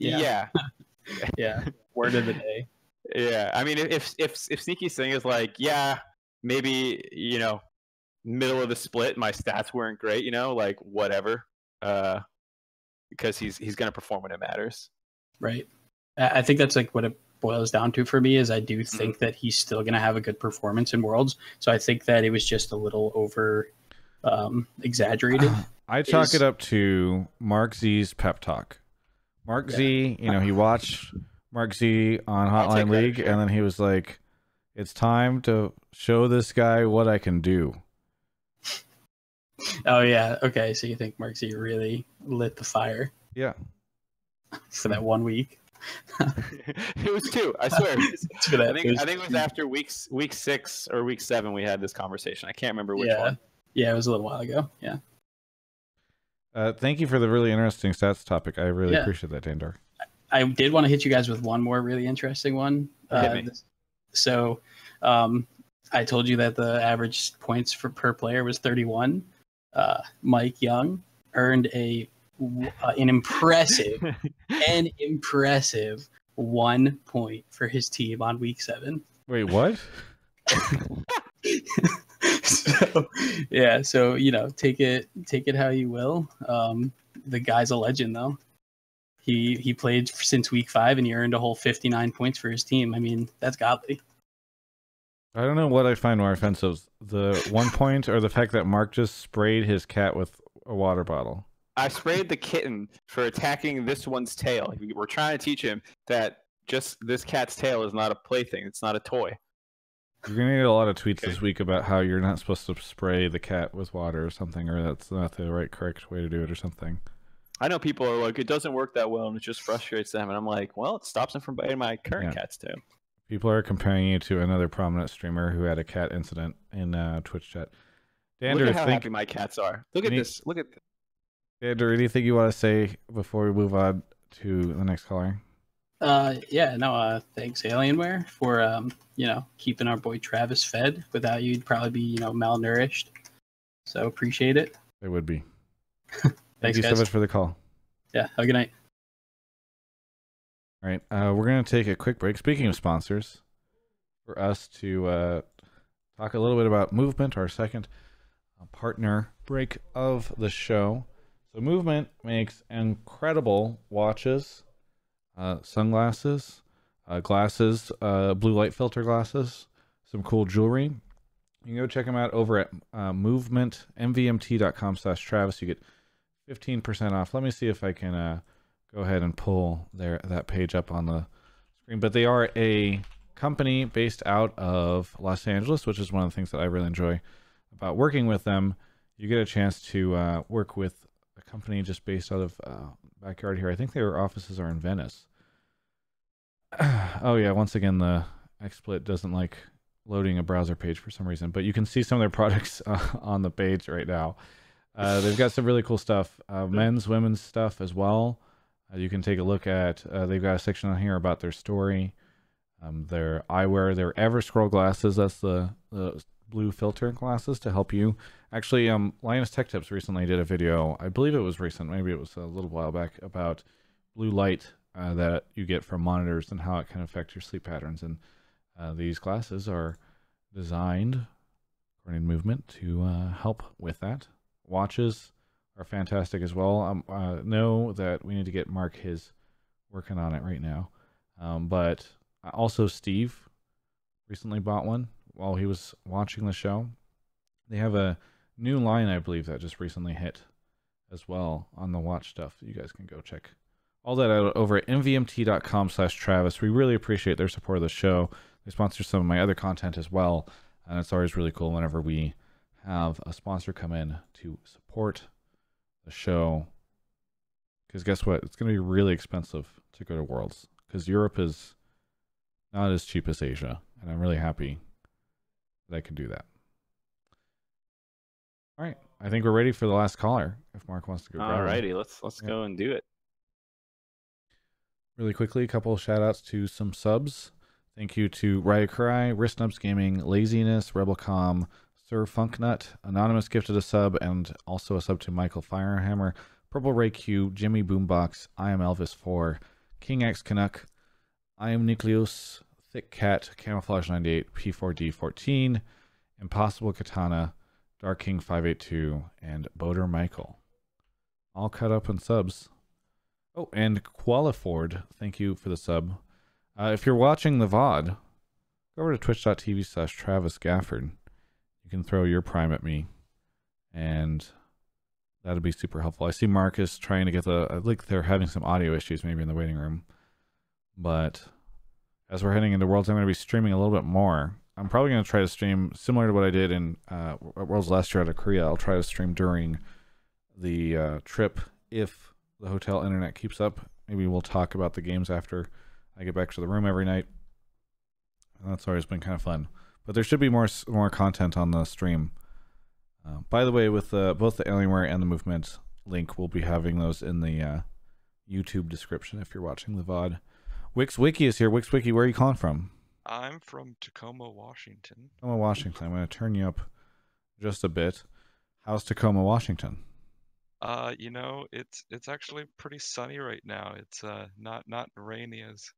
Complacent. Yeah. Yeah. yeah. Word of the day. Yeah, I mean, if if if Sneaky's thing is like, yeah, maybe you know, middle of the split, my stats weren't great, you know, like whatever, uh, because he's he's gonna perform when it matters. Right. I I think that's like what it boils down to for me is I do Mm-hmm. think that he's still going to have a good performance in Worlds. So I think that it was just a little over um, exaggerated. I chalk Is- it up to Mark Z's pep talk. Mark Z, you know, he watched Mark Z on Hotline credit League, here. and then he was like, "It's time to show this guy what I can do." Oh yeah. Okay. So you think Mark Z really lit the fire Yeah. for that one week? it was two, I swear. for that. I think I think it was after weeks week six or week seven we had this conversation. I can't remember which yeah. one. Yeah, it was a little while ago. Yeah. Uh, thank you for the really interesting stats topic. I really Yeah. appreciate that, Dander. I did want to hit you guys with one more really interesting one. Uh, so, um, I told you that the average points for per player was 31. Uh, Mike Yeung earned a uh, an impressive, an impressive one point for his team on week seven. Wait, what? so, yeah, so you know, take it take it how you will. Um, the guy's a legend, though. He he played since week five, and he earned a whole 59 points for his team. I mean, that's godly. I don't know what I find more offensive: the one point or the fact that Mark just sprayed his cat with a water bottle. I sprayed the kitten for attacking this one's tail. We're trying to teach him that just this cat's tail is not a plaything. It's not a toy. You're gonna get a lot of tweets this week about how you're not supposed to spray the cat with water or something, or that's not the right correct way to do it or something. I know people are like, it doesn't work that well, and it just frustrates them. And I'm like, well, it stops them from biting my current Yeah. cat's tail. People are comparing you to another prominent streamer who had a cat incident in uh, Twitch chat. Dander, Look at how think, happy my cats are. Look at Any- this. Look at. Dander, anything you want to say before we move on to the next caller? Uh, yeah, no, uh, thanks Alienware for um, you know, keeping our boy Travis fed. Without you, he'd probably be you know malnourished. So appreciate it. It would be. Thank Thanks, you so much for the call. Yeah, have a good night. All right, uh, we're going to take a quick break. Speaking of sponsors, for us to uh, talk a little bit about Movement, our second uh, partner break of the show. So, Movement makes incredible watches, uh, sunglasses, uh, glasses, uh, blue light filter glasses, some cool jewelry. You can go check them out over at uh, movementmvmt.com slash Travis. You get 15% off. Let me see if I can uh, go ahead and pull their that page up on the screen. But they are a company based out of Los Angeles, which is one of the things that I really enjoy about working with them. You get a chance to uh, work with a company just based out of uh, backyard here. I think their offices are in Venice. oh yeah, once again the XSplit doesn't like loading a browser page for some reason, but you can see some of their products uh, on the page right now. Uh, they've got some really cool stuff, uh, men's, women's stuff as well. Uh, you can take a look at. Uh, they've got a section on here about their story. Um, their eyewear, their Ever Scroll glasses. That's the the blue filter glasses to help you. Actually, um, Linus Tech Tips recently did a video. I believe it was recent, maybe it was a little while back, about blue light uh, that you get from monitors and how it can affect your sleep patterns. And uh, these glasses are designed, according to movement, to uh, help with that. Watches are fantastic as well. Um, uh, know that we need to get Mark his working on it right now. Um, but also Steve recently bought one while he was watching the show. They have a new line, I believe, that just recently hit as well on the watch stuff. You guys can go check all that out over at mvmt.com slash Travis. We really appreciate their support of the show. They sponsor some of my other content as well. And it's always really cool whenever we have a sponsor come in to support the show. Because guess what? It's going to be really expensive to go to Worlds. Because Europe is not as cheap as Asia. And I'm really happy that I can do that. All right. I think we're ready for the last caller. If Mark wants to go. grab him. Alrighty, let's let's Yeah. go and do it. Really quickly, a couple shout outs to some subs. Thank you to Ryukurai, Wristnubs Gaming, Laziness, Rebelcom, Sir Funknut, Anonymous gifted a sub, and also a sub to Michael Firehammer, Purple Ray Q, Jimmy Boombox, I am Elvis4, King X Canuck, I am Nucleus, Thick Cat, Camouflage 98, P4D14, Impossible Katana, Dark King 582, and Boater Michael. All cut up in subs. Oh, and Qualiford, thank you for the sub. Uh, if you're watching the VOD, go over to twitch.tv slash Travis Gafford. You can throw your prime at me, and that'll be super helpful. I see Marcus trying to get the, I think they're having some audio issues maybe in the waiting room. But as we're heading into Worlds, I'm going to be streaming a little bit more. I'm probably going to try to stream similar to what I did in uh, Worlds last year out of Korea. I'll try to stream during the uh, trip if the hotel internet keeps up. Maybe we'll talk about the games after I get back to the room every night. And that's always been kind of fun. But there should be more more content on the stream. Uh, by the way, with uh, both the Alienware and the Movement link, we'll be having those in the uh, YouTube description if you're watching the VOD. Wix Wiki is here. Wix Wiki, where are you calling from? I'm from Tacoma, Washington. Tacoma, Washington. I'm going to turn you up just a bit. How's Tacoma, Washington? Uh, you know, it's it's actually pretty sunny right now. It's uh not not rainy as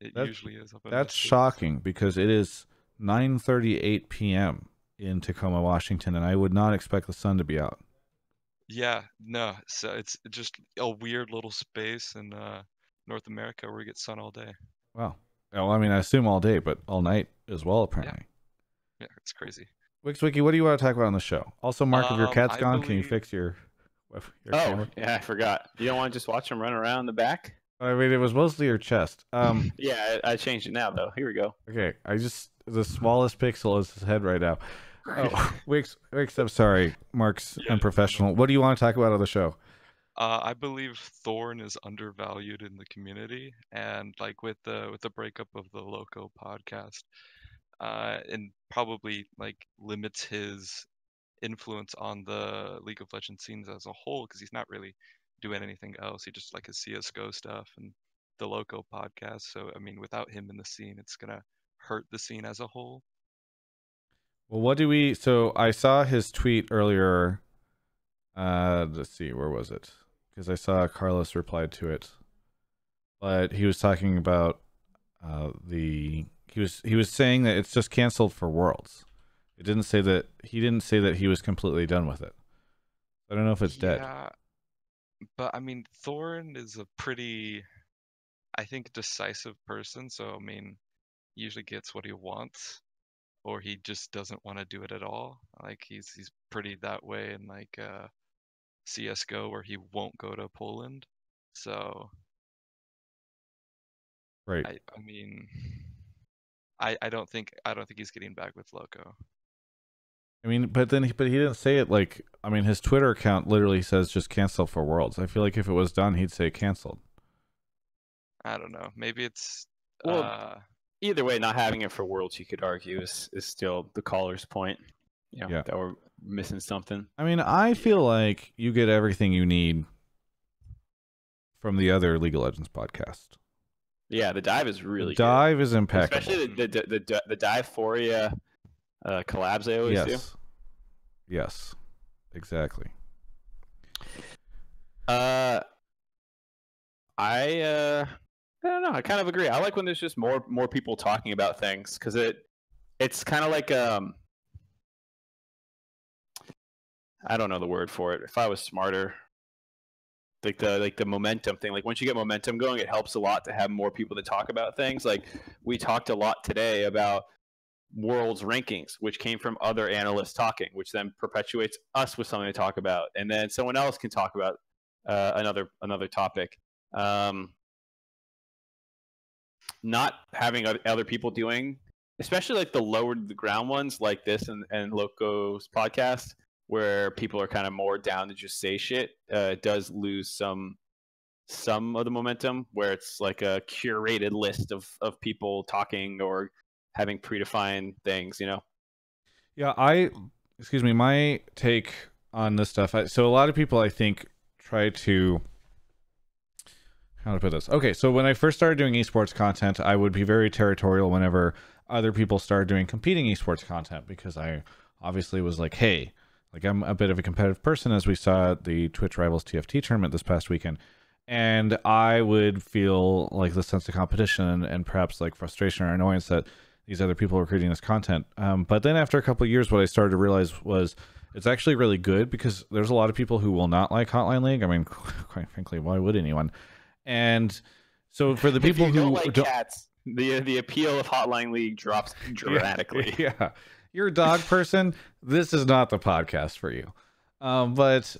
it That- usually is That's shocking because it is 9:38 p.m. in Tacoma, Washington, and I would not expect the sun to be out. Yeah, no, so it's just a weird little space in uh North America where we get sun all day. Wow. Well, I mean, I assume all day, but all night as well, apparently. Yeah, it's crazy. Wix Wiki, what do you want to talk about on the show? Also, Mark, if your Um, cat's I gone, can you fix your, your Oh, camera? yeah, I forgot. You don't want to just watch him run around the back? I mean, it was mostly your chest. Um, Yeah, I, I changed it now though. Here we go. okay, I just the smallest pixel is his head right now. Oh, Wix, Wix, I'm sorry, Mark's unprofessional. What do you want to talk about on the show? Uh, I believe Thorin is undervalued in the community, and like with the with the breakup of the Loco podcast, uh, and probably like limits his influence on the League of Legends scenes as a whole because he's not really doing anything else. He just like his CS:GO stuff and the Loco podcast. So I mean, without him in the scene, it's gonna hurt the scene as a whole. Well, what do we? So I saw his tweet earlier. Uh, let's see, where was it? Because I saw Carlos replied to it, but he was talking about uh, the he was he was saying that it's just canceled for Worlds. It didn't say that he didn't say that he was completely done with it. I don't know if it's dead. Yeah, but I mean, Thorin is a pretty, I think, decisive person. So I mean, usually gets what he wants, or he just doesn't want to do it at all. Like he's he's pretty that way in like uh, CS:GO, where he won't go to Poland. So Right. I I mean, I I don't think I don't think he's getting back with Loco. I mean, but then he, but he didn't say it like I mean, his Twitter account literally says just cancel for Worlds. I feel like if it was done, he'd say canceled. I don't know. Maybe it's Well, uh, Either way, not having it for Worlds, you could argue, is is still the caller's point. You know, Yeah. that we're missing something. I mean, I feel like you get everything you need from the other League of Legends podcast. Yeah, the dive is really good. dive is impeccable. especially the the the, the, the dive uh, collabs they always do. yes. Yes. Exactly. Uh, I uh, I don't know. I kind of agree. I like when there's just more more people talking about things because it it's kind of like um I don't know the word for it. If I was smarter, like the like the momentum thing. Like once you get momentum going, it helps a lot to have more people to talk about things. Like we talked a lot today about world's rankings, which came from other analysts talking, which then perpetuates us with something to talk about, and then someone else can talk about uh, another another topic. Um, not having other people doing, especially like the lower the ground ones like this and, and Loco's podcast, where people are kind of more down to just say shit, uh, does lose some some of the momentum where it's like a curated list of, of people talking or having predefined things, you know? Yeah, I excuse me, my take on this stuff. I, so a lot of people I think try to how to put this. Okay, so when I first started doing esports content, I would be very territorial whenever other people started doing competing esports content because I obviously was like, hey, like I'm a bit of a competitive person as we saw at the Twitch Rivals TFT tournament this past weekend. And I would feel like the sense of competition and, and perhaps like frustration or annoyance that these other people were creating this content. Um, but then after a couple of years, what I started to realize was it's actually really good because there's a lot of people who will not like Hotline League. I mean, quite frankly, why would anyone? And so for the people who don't like cats, the the appeal of Hotline League drops dramatically. Yeah, yeah. You're a dog person. this is not the podcast for you. Um, but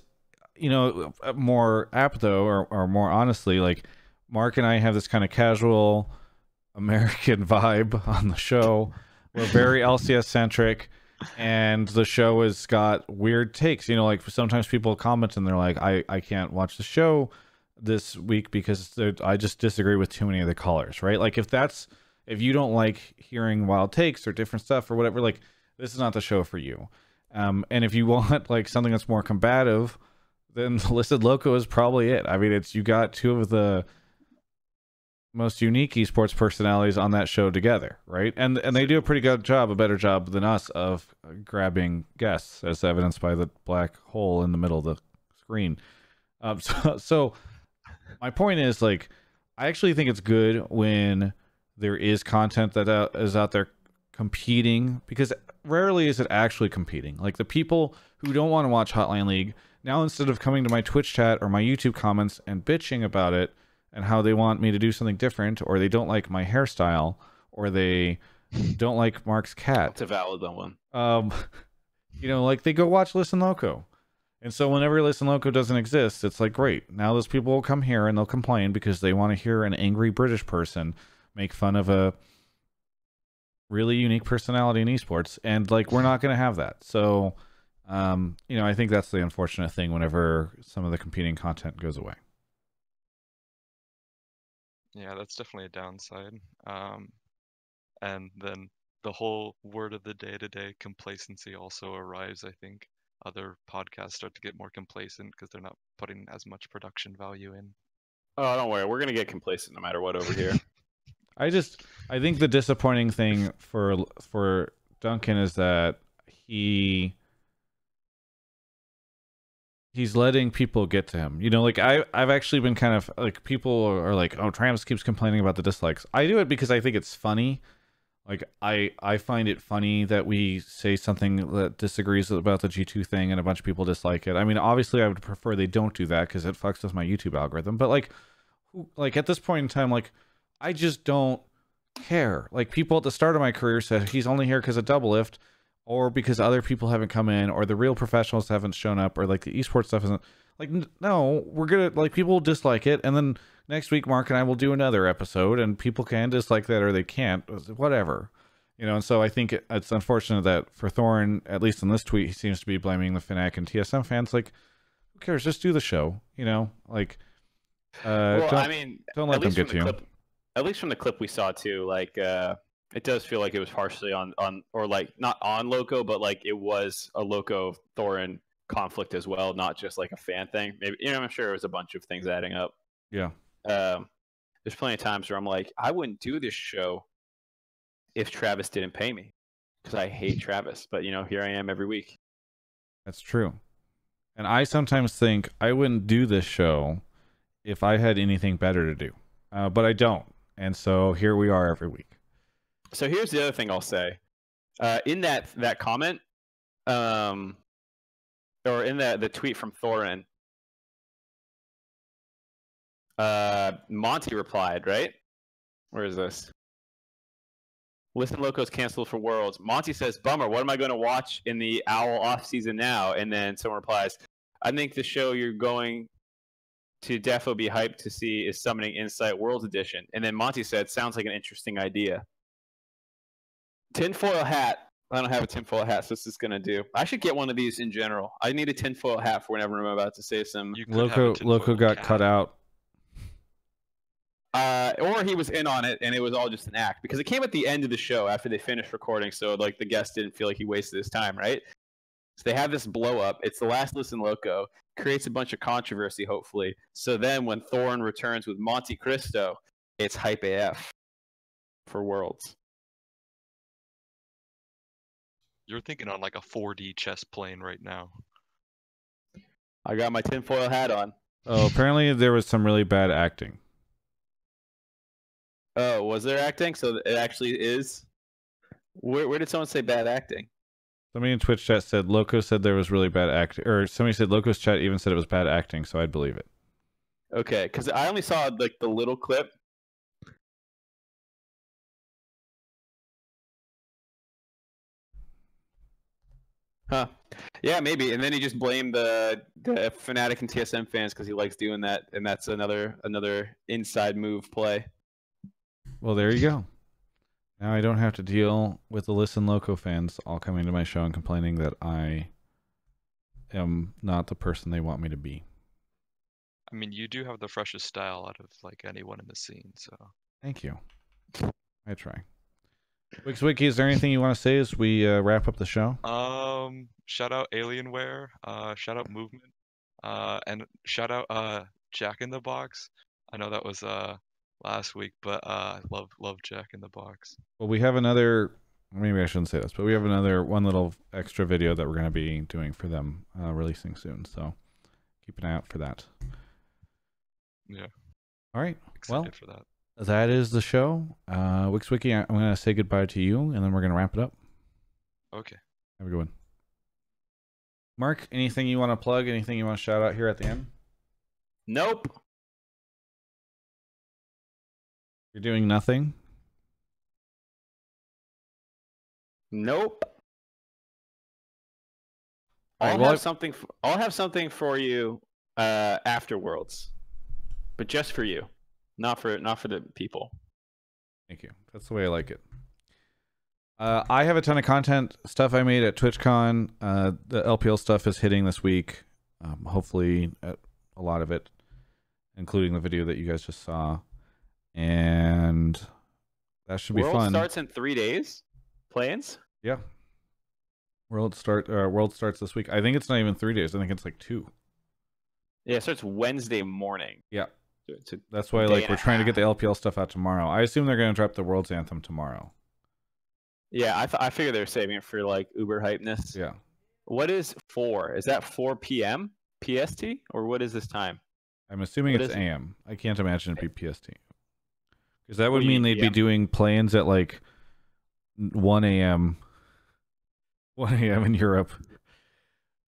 you know, more apt though, or, or more honestly, like Mark and I have this kind of casual American vibe on the show. We're very LCS centric, and the show has got weird takes. You know, like sometimes people comment and they're like, "I I can't watch the show this week because I just disagree with too many of the callers." Right? Like if that's if you don't like hearing wild takes or different stuff or whatever, like this is not the show for you. Um, and if you want like something that's more combative, then Listed Loco is probably it. I mean, it's you got two of the most unique esports personalities on that show together, right? And and they do a pretty good job, a better job than us of grabbing guests, as evidenced by the black hole in the middle of the screen. Um, so, so my point is like, I actually think it's good when there is content that uh, is out there competing because rarely is it actually competing. Like the people who don't want to watch Hotline League now, instead of coming to my Twitch chat or my YouTube comments and bitching about it and how they want me to do something different, or they don't like my hairstyle, or they don't like Mark's cat. It's a valid one. Um, you know, like they go watch Listen Loco. And so whenever Listen Loco doesn't exist, it's like, great. Now those people will come here and they'll complain because they want to hear an angry British person make fun of a really unique personality in esports. And like, we're not going to have that. So, um, you know, I think that's the unfortunate thing whenever some of the competing content goes away. Yeah, that's definitely a downside. Um, and then the whole word of the day today, complacency, also arrives. I think other podcasts start to get more complacent because they're not putting as much production value in. Oh, don't worry. We're gonna get complacent no matter what over here. I just I think the disappointing thing for for Duncan is that he he's letting people get to him. You know, like I I've actually been kind of like people are like, "Oh, Travis keeps complaining about the dislikes." I do it because I think it's funny. Like I I find it funny that we say something that disagrees about the G2 thing and a bunch of people dislike it. I mean, obviously I would prefer they don't do that cuz it fucks with my YouTube algorithm, but like like at this point in time like I just don't care. Like people at the start of my career said he's only here because of Doublelift, or because other people haven't come in, or the real professionals haven't shown up, or like the esports stuff isn't like no, we're gonna like people will dislike it, and then next week Mark and I will do another episode, and people can dislike that or they can't, whatever. You know, and so I think it, it's unfortunate that for Thorin at least in this tweet, he seems to be blaming the Fnatic and TSM fans. Like, who cares? Just do the show. You know, like, uh, well, don't, I mean, don't let them get from to the you. at least from the clip we saw too, like uh, it does feel like it was partially on on or like not on Loco, but like it was a Loco Thorin conflict as well, not just like a fan thing. Maybe you know, I'm sure it was a bunch of things adding up. Yeah. Um, there's plenty of times where I'm like, I wouldn't do this show if Travis didn't pay me because I hate Travis. But you know, here I am every week. That's true. And I sometimes think I wouldn't do this show if I had anything better to do, uh, but I don't. And so here we are every week. So here's the other thing I'll say. Uh, in that that comment, um, or in the the tweet from Thorin, uh, Monte replied, right? Where is this? Listen, Locos canceled for Worlds. Monte says, "Bummer. What am I going to watch in the OWL off season now?" And then someone replies, "I think the show you're going to defo be hyped to see is Summoning Insight Worlds Edition." And then Monte said, "Sounds like an interesting idea." Tinfoil hat. I don't have a tinfoil hat, so this is gonna do. I should get one of these in general. I need a tinfoil hat for whenever I'm about to say some. Loco Loco got cut out. Uh, or he was in on it and it was all just an act because it came at the end of the show after they finished recording, so like the guest didn't feel like he wasted his time, right? So they have this blow up. It's the last listen loco, creates a bunch of controversy, hopefully. So then when Thorin returns with Monte Cristo, it's hype AF for Worlds. You're thinking on like a 4D chess plane right now. I got my tinfoil hat on. Oh, apparently there was some really bad acting. Oh, was there acting? So it actually is. Where, where did someone say bad acting? Somebody in Twitch chat said Loco said there was really bad acting, or somebody said Loco's chat even said it was bad acting, so I'd believe it. Okay, because I only saw like the little clip. Huh. Yeah, maybe. And then he just blamed the the Fnatic and TSM fans because he likes doing that, and that's another another inside move play. Well, there you go. Now I don't have to deal with the Listen Loco fans all coming to my show and complaining that I am not the person they want me to be. I mean, you do have the freshest style out of like anyone in the scene, so. Thank you. I try. Wix Wiki, is there anything you want to say as we uh, wrap up the show? Um, shout out Alienware, uh, shout out Movement, uh, and shout out uh Jack in the Box. I know that was uh last week, but uh, I love love Jack in the Box. Well, we have another. Maybe I shouldn't say this, but we have another one little extra video that we're going to be doing for them, uh, releasing soon. So keep an eye out for that. Yeah. All right. Excited well, for that. That is the show. Uh, Wix Wiki, I'm going to say goodbye to you, and then we're going to wrap it up. Okay. Have a good one. Mark, anything you want to plug? Anything you want to shout out here at the end? Nope. You're doing nothing. Nope. I'll well, have I- something. For, I'll have something for you uh, after Worlds, but just for you, not for not for the people. Thank you. That's the way I like it. Uh, I have a ton of content stuff I made at TwitchCon. Uh, the LPL stuff is hitting this week. Um, hopefully, uh, a lot of it, including the video that you guys just saw, and that should be World fun. starts in three days. Play-ins? Yeah. World start. Uh, World starts this week. I think it's not even three days. I think it's like two. Yeah, it starts Wednesday morning. Yeah. So it's a That's why like we're trying to get the LPL stuff out tomorrow. I assume they're going to drop the World's Anthem tomorrow. Yeah, I th- I figure they're saving it for like Uber hypeness. Yeah. What is four? Is that four p.m. PST or what is this time? I'm assuming What it's is it? AM. I can't imagine it'd be PST. Because that would mean mean they'd be doing play-ins at like 1 a.m. 1 a.m. in Europe.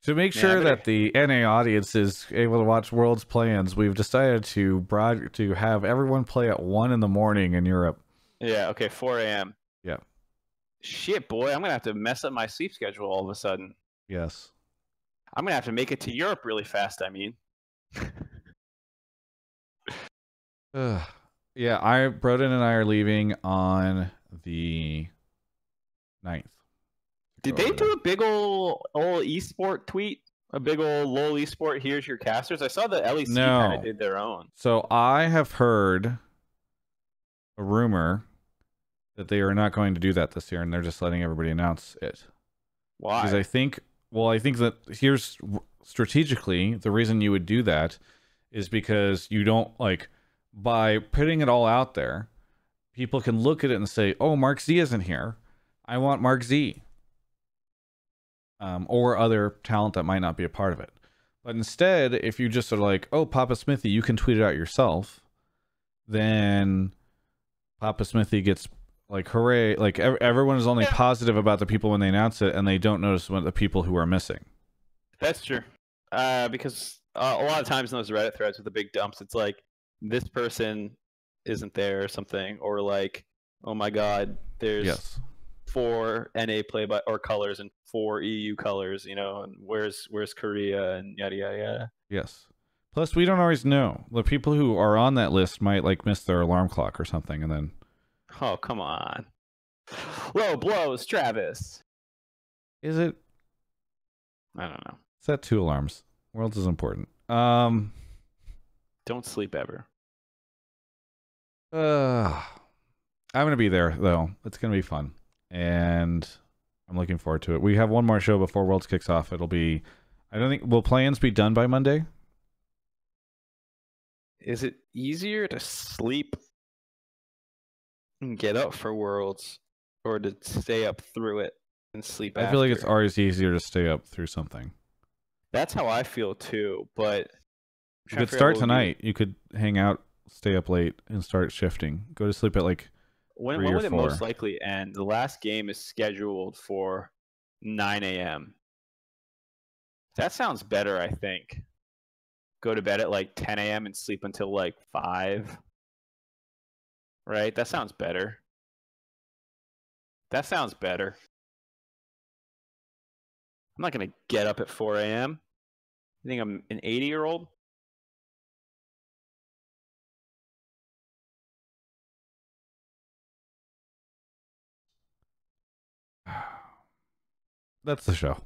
To make sure better- that the NA audience is able to watch World's play-ins, we've decided to broad to have everyone play at 1 in the morning in Europe. Yeah. Okay. Four a.m. Yeah. Shit, boy, I'm gonna have to mess up my sleep schedule all of a sudden. Yes. I'm gonna have to make it to Europe really fast. I mean. Ugh. Yeah, I Broden and I are leaving on the 9th. Did they oh, do a big ol' ol' esport tweet? A big ol' lol esport. Here's your casters. I saw the LEC kind No. of did their own. So I have heard a rumor that they are not going to do that this year, and they're just letting everybody announce it. Why? Because I think, well, I think that here's strategically the reason you would do that is because you don't like by putting it all out there, people can look at it and say, "Oh, Mark Z isn't here. I want Mark Z." Um, or other talent that might not be a part of it. But instead, if you just are like, "Oh, Papa Smithy, you can tweet it out yourself," then Papa Smithy gets like hooray! Like ev- everyone is only positive about the people when they announce it, and they don't notice when the people who are missing. That's true. Uh, because uh, a lot of times in those Reddit threads with the big dumps, it's like this person isn't there or something, or like, oh my god, there's Yes. Four NA play by or colors and four EU colors, you know, and where's where's Korea and yada yada yada. Yes. Plus, we don't always know. The people who are on that list might like miss their alarm clock or something, and then Oh come on, low blows, Travis. is it? I don't know. Set two alarms. Worlds is important. Um. Don't sleep ever. Uh, I'm gonna be there though. It's gonna be fun, and I'm looking forward to it. We have one more show before Worlds kicks off. It'll be. I don't think will play-ins be done by Monday. Is it easier to sleep and get up for Worlds, or to stay up through it and sleep? I feel like it's always easier to stay up through something. That's how I feel too, but You could start tonight. You could hang out, stay up late, and start shifting. Go to sleep at like When, when would it most likely end? The last game is scheduled for 9 a.m. That sounds better, I think. Go to bed at like 10 a.m. and sleep until like 5. Right? That sounds better. That sounds better. I'm not going to get up at 4 a.m. You think I'm an 80 year old? That's the show.